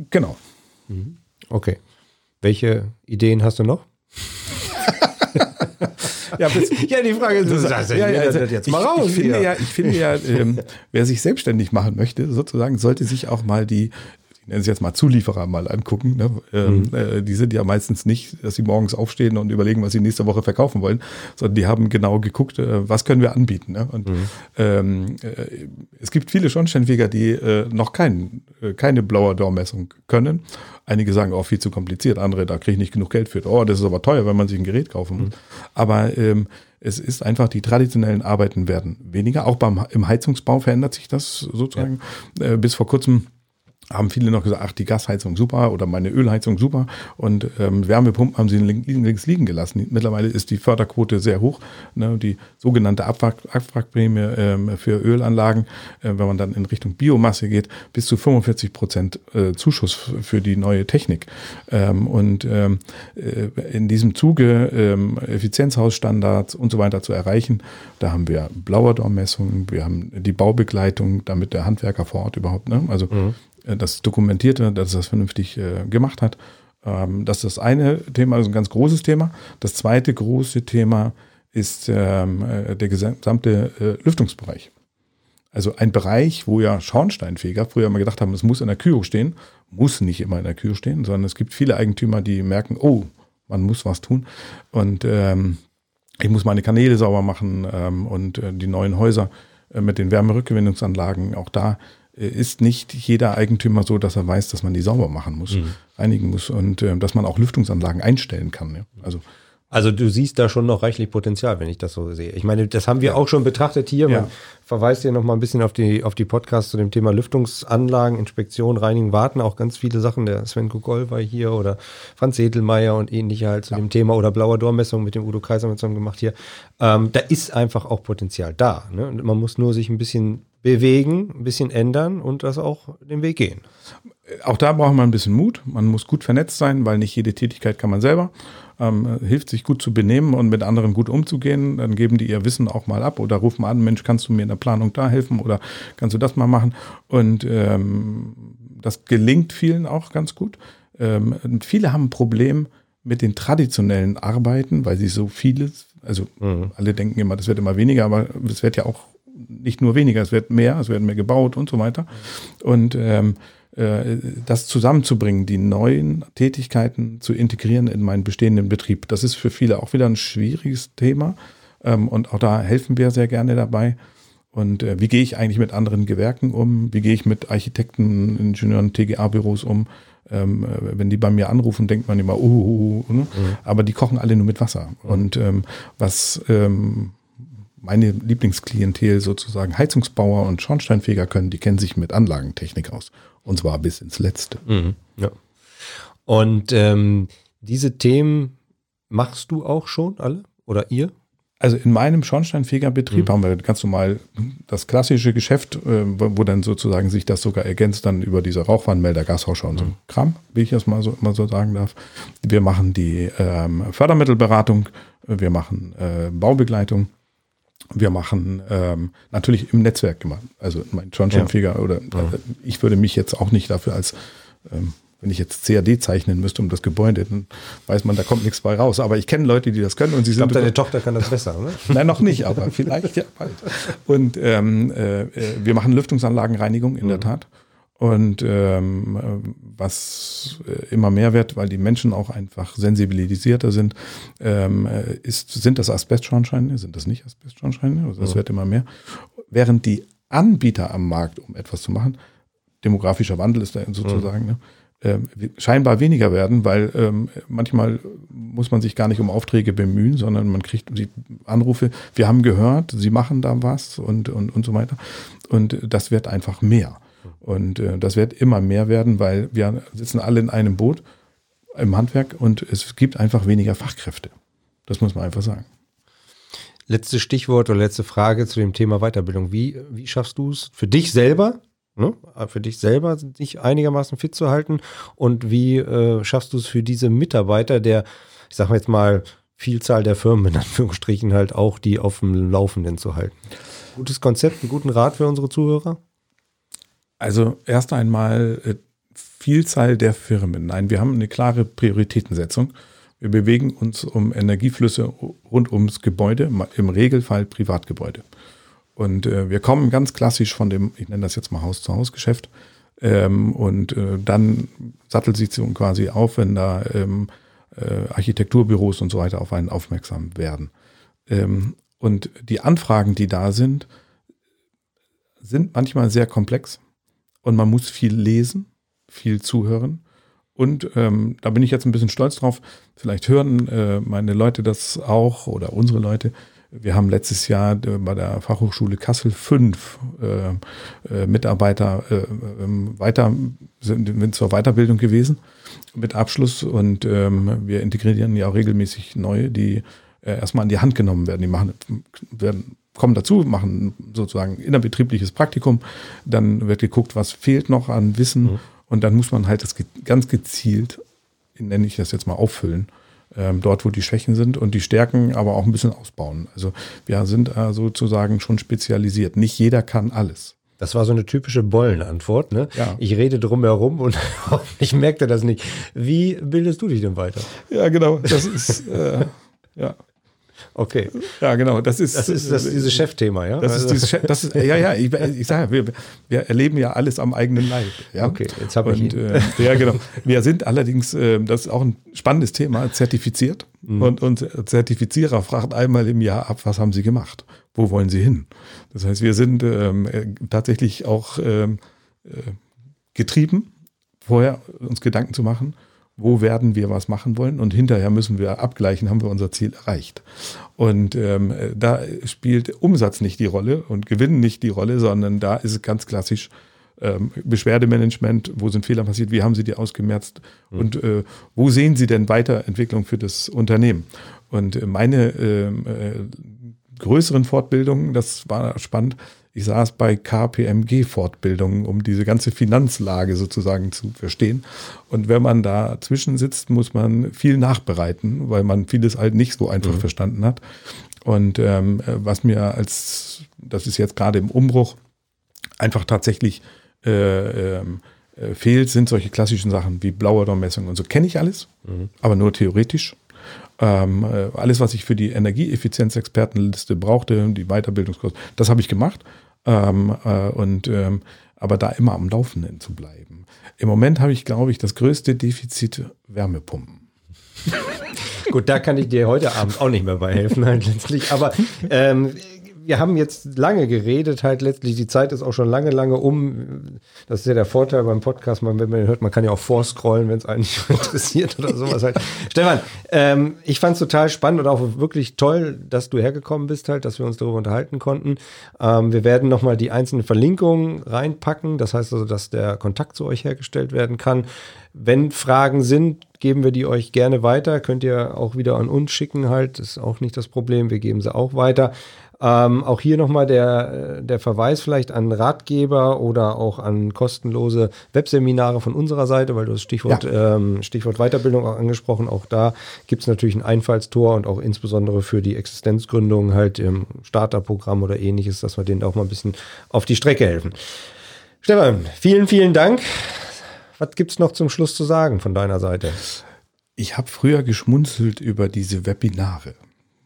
Genau. Mhm. Okay. Welche Ideen hast du noch? Ja, bis, ja, die Frage ist, das, ja, ja, also, jetzt mal raus. Ich, finde ja, ich finde ja, ähm, wer sich selbstständig machen möchte, sozusagen, sollte sich auch mal die ich nenne es jetzt mal Zulieferer mal angucken. Ne? Ähm, mhm. äh, die sind ja meistens nicht, dass sie morgens aufstehen und überlegen, was sie nächste Woche verkaufen wollen, sondern die haben genau geguckt, äh, was können wir anbieten. Ne? Und mhm. ähm, äh, es gibt viele Schornsteinfeger, die äh, noch kein, äh, keine Blower-Door-Messung können. Einige sagen, oh, viel zu kompliziert, andere, da kriege ich nicht genug Geld für. Oh, das ist aber teuer, wenn man sich ein Gerät kaufen muss. Mhm. Aber ähm, es ist einfach, die traditionellen Arbeiten werden weniger. Auch beim, im Heizungsbau verändert sich das sozusagen. Ja. Äh, bis vor kurzem haben viele noch gesagt, ach, die Gasheizung super oder meine Ölheizung super und ähm, Wärmepumpen haben sie links liegen gelassen. Mittlerweile ist die Förderquote sehr hoch. Ne? Die sogenannte Abwrack, Abwrackprämie ähm, für Ölanlagen, äh, wenn man dann in Richtung Biomasse geht, bis zu 45 Prozent äh, Zuschuss für die neue Technik. Ähm, und ähm, äh, in diesem Zuge ähm, Effizienzhausstandards und so weiter zu erreichen, da haben wir Blauerdormmessungen, wir haben die Baubegleitung, damit der Handwerker vor Ort überhaupt, ne? also mhm das dokumentierte, dass das vernünftig äh, gemacht hat. Ähm, das ist das eine Thema, also ein ganz großes Thema. Das zweite große Thema ist ähm, äh, der gesamte äh, Lüftungsbereich. Also ein Bereich, wo ja Schornsteinfeger früher immer gedacht haben, es muss in der Kühe stehen, muss nicht immer in der Kühe stehen, sondern es gibt viele Eigentümer, die merken, oh, man muss was tun. Und ähm, ich muss meine Kanäle sauber machen ähm, und äh, die neuen Häuser äh, mit den Wärmerückgewinnungsanlagen, auch da ist nicht jeder Eigentümer so, dass er weiß, dass man die sauber machen muss, mhm. reinigen muss und äh, dass man auch Lüftungsanlagen einstellen kann. Ja. Also also du siehst da schon noch reichlich Potenzial, wenn ich das so sehe. Ich meine, das haben wir auch schon betrachtet hier. Man ja. verweist hier noch mal ein bisschen auf die, auf die Podcasts zu dem Thema Lüftungsanlagen, Inspektion, Reinigen, Warten. Auch ganz viele Sachen. Der Sven Kugol war hier oder Franz Sedelmeier und ähnliche halt zu ja. dem Thema oder Blauer Dormessung mit dem Udo Kaiser mit zusammen gemacht hier. Ähm, da ist einfach auch Potenzial da. Ne? Man muss nur sich ein bisschen bewegen, ein bisschen ändern und das auch den Weg gehen. Auch da braucht man ein bisschen Mut. Man muss gut vernetzt sein, weil nicht jede Tätigkeit kann man selber. Ähm, hilft sich gut zu benehmen und mit anderen gut umzugehen. Dann geben die ihr Wissen auch mal ab oder rufen an, Mensch, kannst du mir in der Planung da helfen oder kannst du das mal machen? Und ähm, das gelingt vielen auch ganz gut. Ähm, viele haben ein Problem mit den traditionellen Arbeiten, weil sie so vieles, also mhm. alle denken immer, das wird immer weniger, aber es wird ja auch nicht nur weniger, es wird mehr, es werden mehr gebaut und so weiter. Und ähm, äh, das zusammenzubringen, die neuen Tätigkeiten zu integrieren in meinen bestehenden Betrieb, das ist für viele auch wieder ein schwieriges Thema. Ähm, und auch da helfen wir sehr gerne dabei. Und äh, wie gehe ich eigentlich mit anderen Gewerken um? Wie gehe ich mit Architekten, Ingenieuren, TGA-Büros um? Ähm, äh, wenn die bei mir anrufen, denkt man immer, uh, uh, uh ne? mhm. aber die kochen alle nur mit Wasser. Mhm. Und ähm, was meine Lieblingsklientel sozusagen Heizungsbauer und Schornsteinfeger können, die kennen sich mit Anlagentechnik aus. Und zwar bis ins Letzte. Mhm, ja. Und ähm, diese Themen machst du auch schon alle oder ihr? Also in meinem Schornsteinfegerbetrieb mhm. haben wir ganz normal das klassische Geschäft, äh, wo dann sozusagen sich das sogar ergänzt dann über diese Rauchwarnmelder, Gashauscher und so mhm. Kram, wie ich das mal so, mal so sagen darf. Wir machen die ähm, Fördermittelberatung, wir machen äh, Baubegleitung wir machen ähm, natürlich im Netzwerk immer. Also mein Schornsteinfeger ja. oder äh, ich würde mich jetzt auch nicht dafür als, ähm, wenn ich jetzt CAD zeichnen müsste um das Gebäude, dann weiß man, da kommt nichts bei raus. Aber ich kenne Leute, die das können und sie ich sind. Ich glaube, deine Tochter kann das besser, oder? (laughs) Nein, noch nicht, aber (laughs) vielleicht ja bald. Und ähm, äh, wir machen Lüftungsanlagenreinigung in mhm. der Tat. Und ähm, was äh, immer mehr wird, weil die Menschen auch einfach sensibilisierter sind, ähm, äh, ist, sind das Asbestschornsteine, sind das nicht Asbestschornsteine? Also das ja. wird immer mehr. Während die Anbieter am Markt, um etwas zu machen, demografischer Wandel ist da sozusagen, ja. ne, äh, scheinbar weniger werden, weil ähm, manchmal muss man sich gar nicht um Aufträge bemühen, sondern man kriegt die Anrufe, wir haben gehört, sie machen da was und, und, und so weiter. Und das wird einfach mehr. Und äh, das wird immer mehr werden, weil wir sitzen alle in einem Boot im Handwerk und es gibt einfach weniger Fachkräfte. Das muss man einfach sagen. Letztes Stichwort oder letzte Frage zu dem Thema Weiterbildung. Wie, wie schaffst du es für dich selber, ne, für dich selber, dich einigermaßen fit zu halten? Und wie äh, schaffst du es für diese Mitarbeiter, der, ich sag mal jetzt mal, Vielzahl der Firmen in Anführungsstrichen halt auch, die auf dem Laufenden zu halten? Gutes Konzept, einen guten Rat für unsere Zuhörer? Also erst einmal äh, Vielzahl der Firmen. Nein, wir haben eine klare Prioritätensetzung. Wir bewegen uns um Energieflüsse rund ums Gebäude, im Regelfall Privatgebäude. Und äh, wir kommen ganz klassisch von dem, ich nenne das jetzt mal Haus-zu-Haus-Geschäft. Ähm, und äh, dann sattelt sich quasi auf, wenn da ähm, äh, Architekturbüros und so weiter auf einen aufmerksam werden. Ähm, und die Anfragen, die da sind, sind manchmal sehr komplex und man muss viel lesen, viel zuhören. Und ähm, da bin ich jetzt ein bisschen stolz drauf. Vielleicht hören äh, meine Leute das auch oder unsere Leute. wir haben letztes Jahr bei der Fachhochschule Kassel fünf äh, äh, Mitarbeiter äh, ähm, weiter sind, sind zur Weiterbildung gewesen mit Abschluss und ähm, wir integrieren ja auch regelmäßig neue, die äh, erstmal an die Hand genommen werden. Die machen, werden, kommen dazu, machen sozusagen innerbetriebliches Praktikum. Dann wird geguckt, was fehlt noch an Wissen. Mhm. Und dann muss man halt das ganz gezielt, nenne ich das jetzt mal, auffüllen. Ähm, dort, wo die Schwächen sind und die Stärken aber auch ein bisschen ausbauen. Also wir sind äh, sozusagen schon spezialisiert. Nicht jeder kann alles. Das war so eine typische Bollenantwort. Ne? Ja. Ich rede drumherum und (laughs) ich merkte das nicht. Wie bildest du dich denn weiter? Ja, genau. Das ist, äh, ja. Okay. Ja, genau. Das ist, das ist das, dieses Chefthema, ja? Das ist dieses Chef, das ist, ja, ja, ich, ich sage ja, wir, wir erleben ja alles am eigenen Leib. Ja? Okay, jetzt habe ich Und, äh, Ja, genau. Wir sind allerdings, äh, das ist auch ein spannendes Thema, zertifiziert. Mhm. Und, und Zertifizierer fragt einmal im Jahr ab, was haben sie gemacht? Wo wollen sie hin? Das heißt, wir sind ähm, tatsächlich auch ähm, äh, getrieben, vorher uns Gedanken zu machen, wo werden wir was machen wollen und hinterher müssen wir abgleichen, haben wir unser Ziel erreicht. Und ähm, da spielt Umsatz nicht die Rolle und Gewinn nicht die Rolle, sondern da ist es ganz klassisch ähm, Beschwerdemanagement, wo sind Fehler passiert, wie haben Sie die ausgemerzt mhm. und äh, wo sehen Sie denn Weiterentwicklung für das Unternehmen? Und meine ähm, äh, größeren Fortbildungen, das war spannend, ich saß bei KPMG-Fortbildungen, um diese ganze Finanzlage sozusagen zu verstehen. Und wenn man dazwischen sitzt, muss man viel nachbereiten, weil man vieles halt nicht so einfach mhm. verstanden hat. Und ähm, was mir als, das ist jetzt gerade im Umbruch, einfach tatsächlich äh, ähm, äh, fehlt, sind solche klassischen Sachen wie Blauerdormessung und so. Kenne ich alles, mhm. aber nur theoretisch. Ähm, äh, alles, was ich für die Energieeffizienzexpertenliste brauchte, die Weiterbildungskosten, das habe ich gemacht. Ähm, äh, und ähm, aber da immer am Laufenden zu bleiben. Im Moment habe ich, glaube ich, das größte Defizit Wärmepumpen. Gut, da kann ich dir heute Abend auch nicht mehr bei helfen, letztlich. Aber ähm, wir haben jetzt lange geredet, halt letztlich, die Zeit ist auch schon lange, lange um. Das ist ja der Vorteil beim Podcast, man, wenn man hört, man kann ja auch vorscrollen, wenn es einen (laughs) nicht interessiert oder sowas halt. Stefan, ähm, ich fand es total spannend und auch wirklich toll, dass du hergekommen bist halt, dass wir uns darüber unterhalten konnten. Ähm, wir werden nochmal die einzelnen Verlinkungen reinpacken, das heißt also, dass der Kontakt zu euch hergestellt werden kann. Wenn Fragen sind, geben wir die euch gerne weiter. Könnt ihr auch wieder an uns schicken halt. Ist auch nicht das Problem. Wir geben sie auch weiter. Ähm, auch hier nochmal der, der Verweis vielleicht an Ratgeber oder auch an kostenlose Webseminare von unserer Seite, weil du das Stichwort, ja. ähm, Stichwort Weiterbildung auch angesprochen. Auch da gibt es natürlich ein Einfallstor und auch insbesondere für die Existenzgründung halt im Starterprogramm oder ähnliches, dass wir denen auch mal ein bisschen auf die Strecke helfen. Stefan, vielen, vielen Dank. Was gibt es noch zum Schluss zu sagen von deiner Seite? Ich habe früher geschmunzelt über diese Webinare.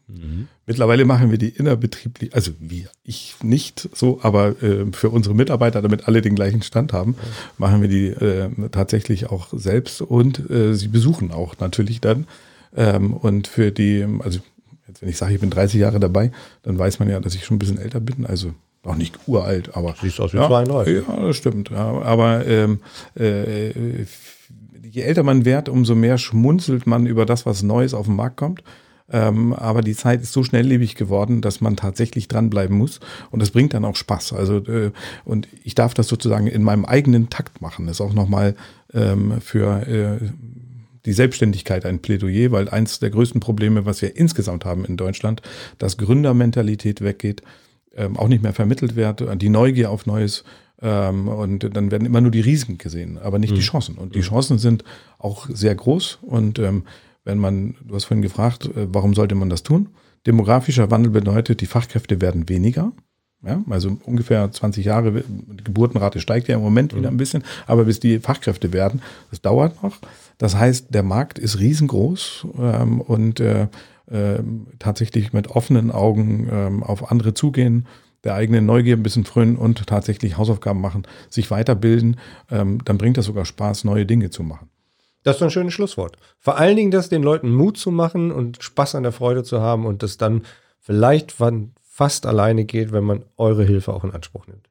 Mhm. Mittlerweile machen wir die innerbetrieblich, also wir, ich nicht so, aber äh, für unsere Mitarbeiter, damit alle den gleichen Stand haben, mhm. machen wir die äh, tatsächlich auch selbst und äh, sie besuchen auch natürlich dann. Ähm, und für die, also jetzt, wenn ich sage, ich bin 30 Jahre dabei, dann weiß man ja, dass ich schon ein bisschen älter bin, also auch nicht uralt, aber. Siehst aus wie ja, 32. Ja, das stimmt. Ja, aber ähm, äh, je älter man wird, umso mehr schmunzelt man über das, was Neues auf den Markt kommt. Ähm, aber die Zeit ist so schnelllebig geworden, dass man tatsächlich dranbleiben muss. Und das bringt dann auch Spaß. Also, äh, und ich darf das sozusagen in meinem eigenen Takt machen. Das ist auch nochmal ähm, für äh, die Selbstständigkeit ein Plädoyer, weil eins der größten Probleme, was wir insgesamt haben in Deutschland, dass Gründermentalität weggeht, ähm, auch nicht mehr vermittelt wird, die Neugier auf Neues. Ähm, und dann werden immer nur die Risiken gesehen, aber nicht mhm. die Chancen. Und die Chancen sind auch sehr groß. Und ähm, wenn man, du hast vorhin gefragt, äh, warum sollte man das tun? Demografischer Wandel bedeutet, die Fachkräfte werden weniger. Ja, also ungefähr 20 Jahre, die Geburtenrate steigt ja im Moment wieder ein bisschen, aber bis die Fachkräfte werden, das dauert noch. Das heißt, der Markt ist riesengroß ähm, und äh, äh, tatsächlich mit offenen Augen ähm, auf andere zugehen, der eigenen Neugier ein bisschen frönen und tatsächlich Hausaufgaben machen, sich weiterbilden, ähm, dann bringt das sogar Spaß, neue Dinge zu machen. Das ist ein schönes Schlusswort. Vor allen Dingen, das den Leuten Mut zu machen und Spaß an der Freude zu haben und das dann vielleicht fast alleine geht, wenn man eure Hilfe auch in Anspruch nimmt.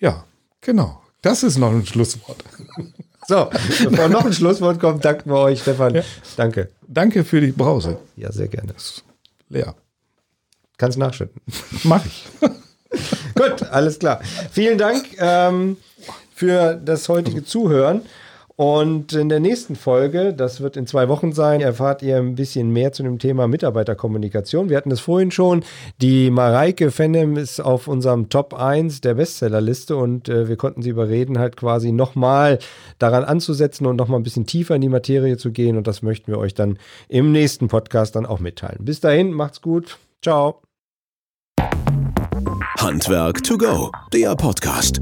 Ja, genau. Das ist noch ein Schlusswort. (laughs) So, bevor noch ein Schlusswort kommt, danken wir euch, Stefan. Ja. Danke. Danke für die Brause. Ja, sehr gerne. Leer. Kannst nachschütten. (laughs) Mach ich. (laughs) Gut, alles klar. Vielen Dank ähm, für das heutige Zuhören. Und in der nächsten Folge, das wird in zwei Wochen sein, erfahrt ihr ein bisschen mehr zu dem Thema Mitarbeiterkommunikation. Wir hatten es vorhin schon. Die Mareike Fennem ist auf unserem Top 1 der Bestsellerliste und äh, wir konnten sie überreden, halt quasi nochmal daran anzusetzen und nochmal ein bisschen tiefer in die Materie zu gehen. Und das möchten wir euch dann im nächsten Podcast dann auch mitteilen. Bis dahin, macht's gut. Ciao. Handwerk to go, der Podcast.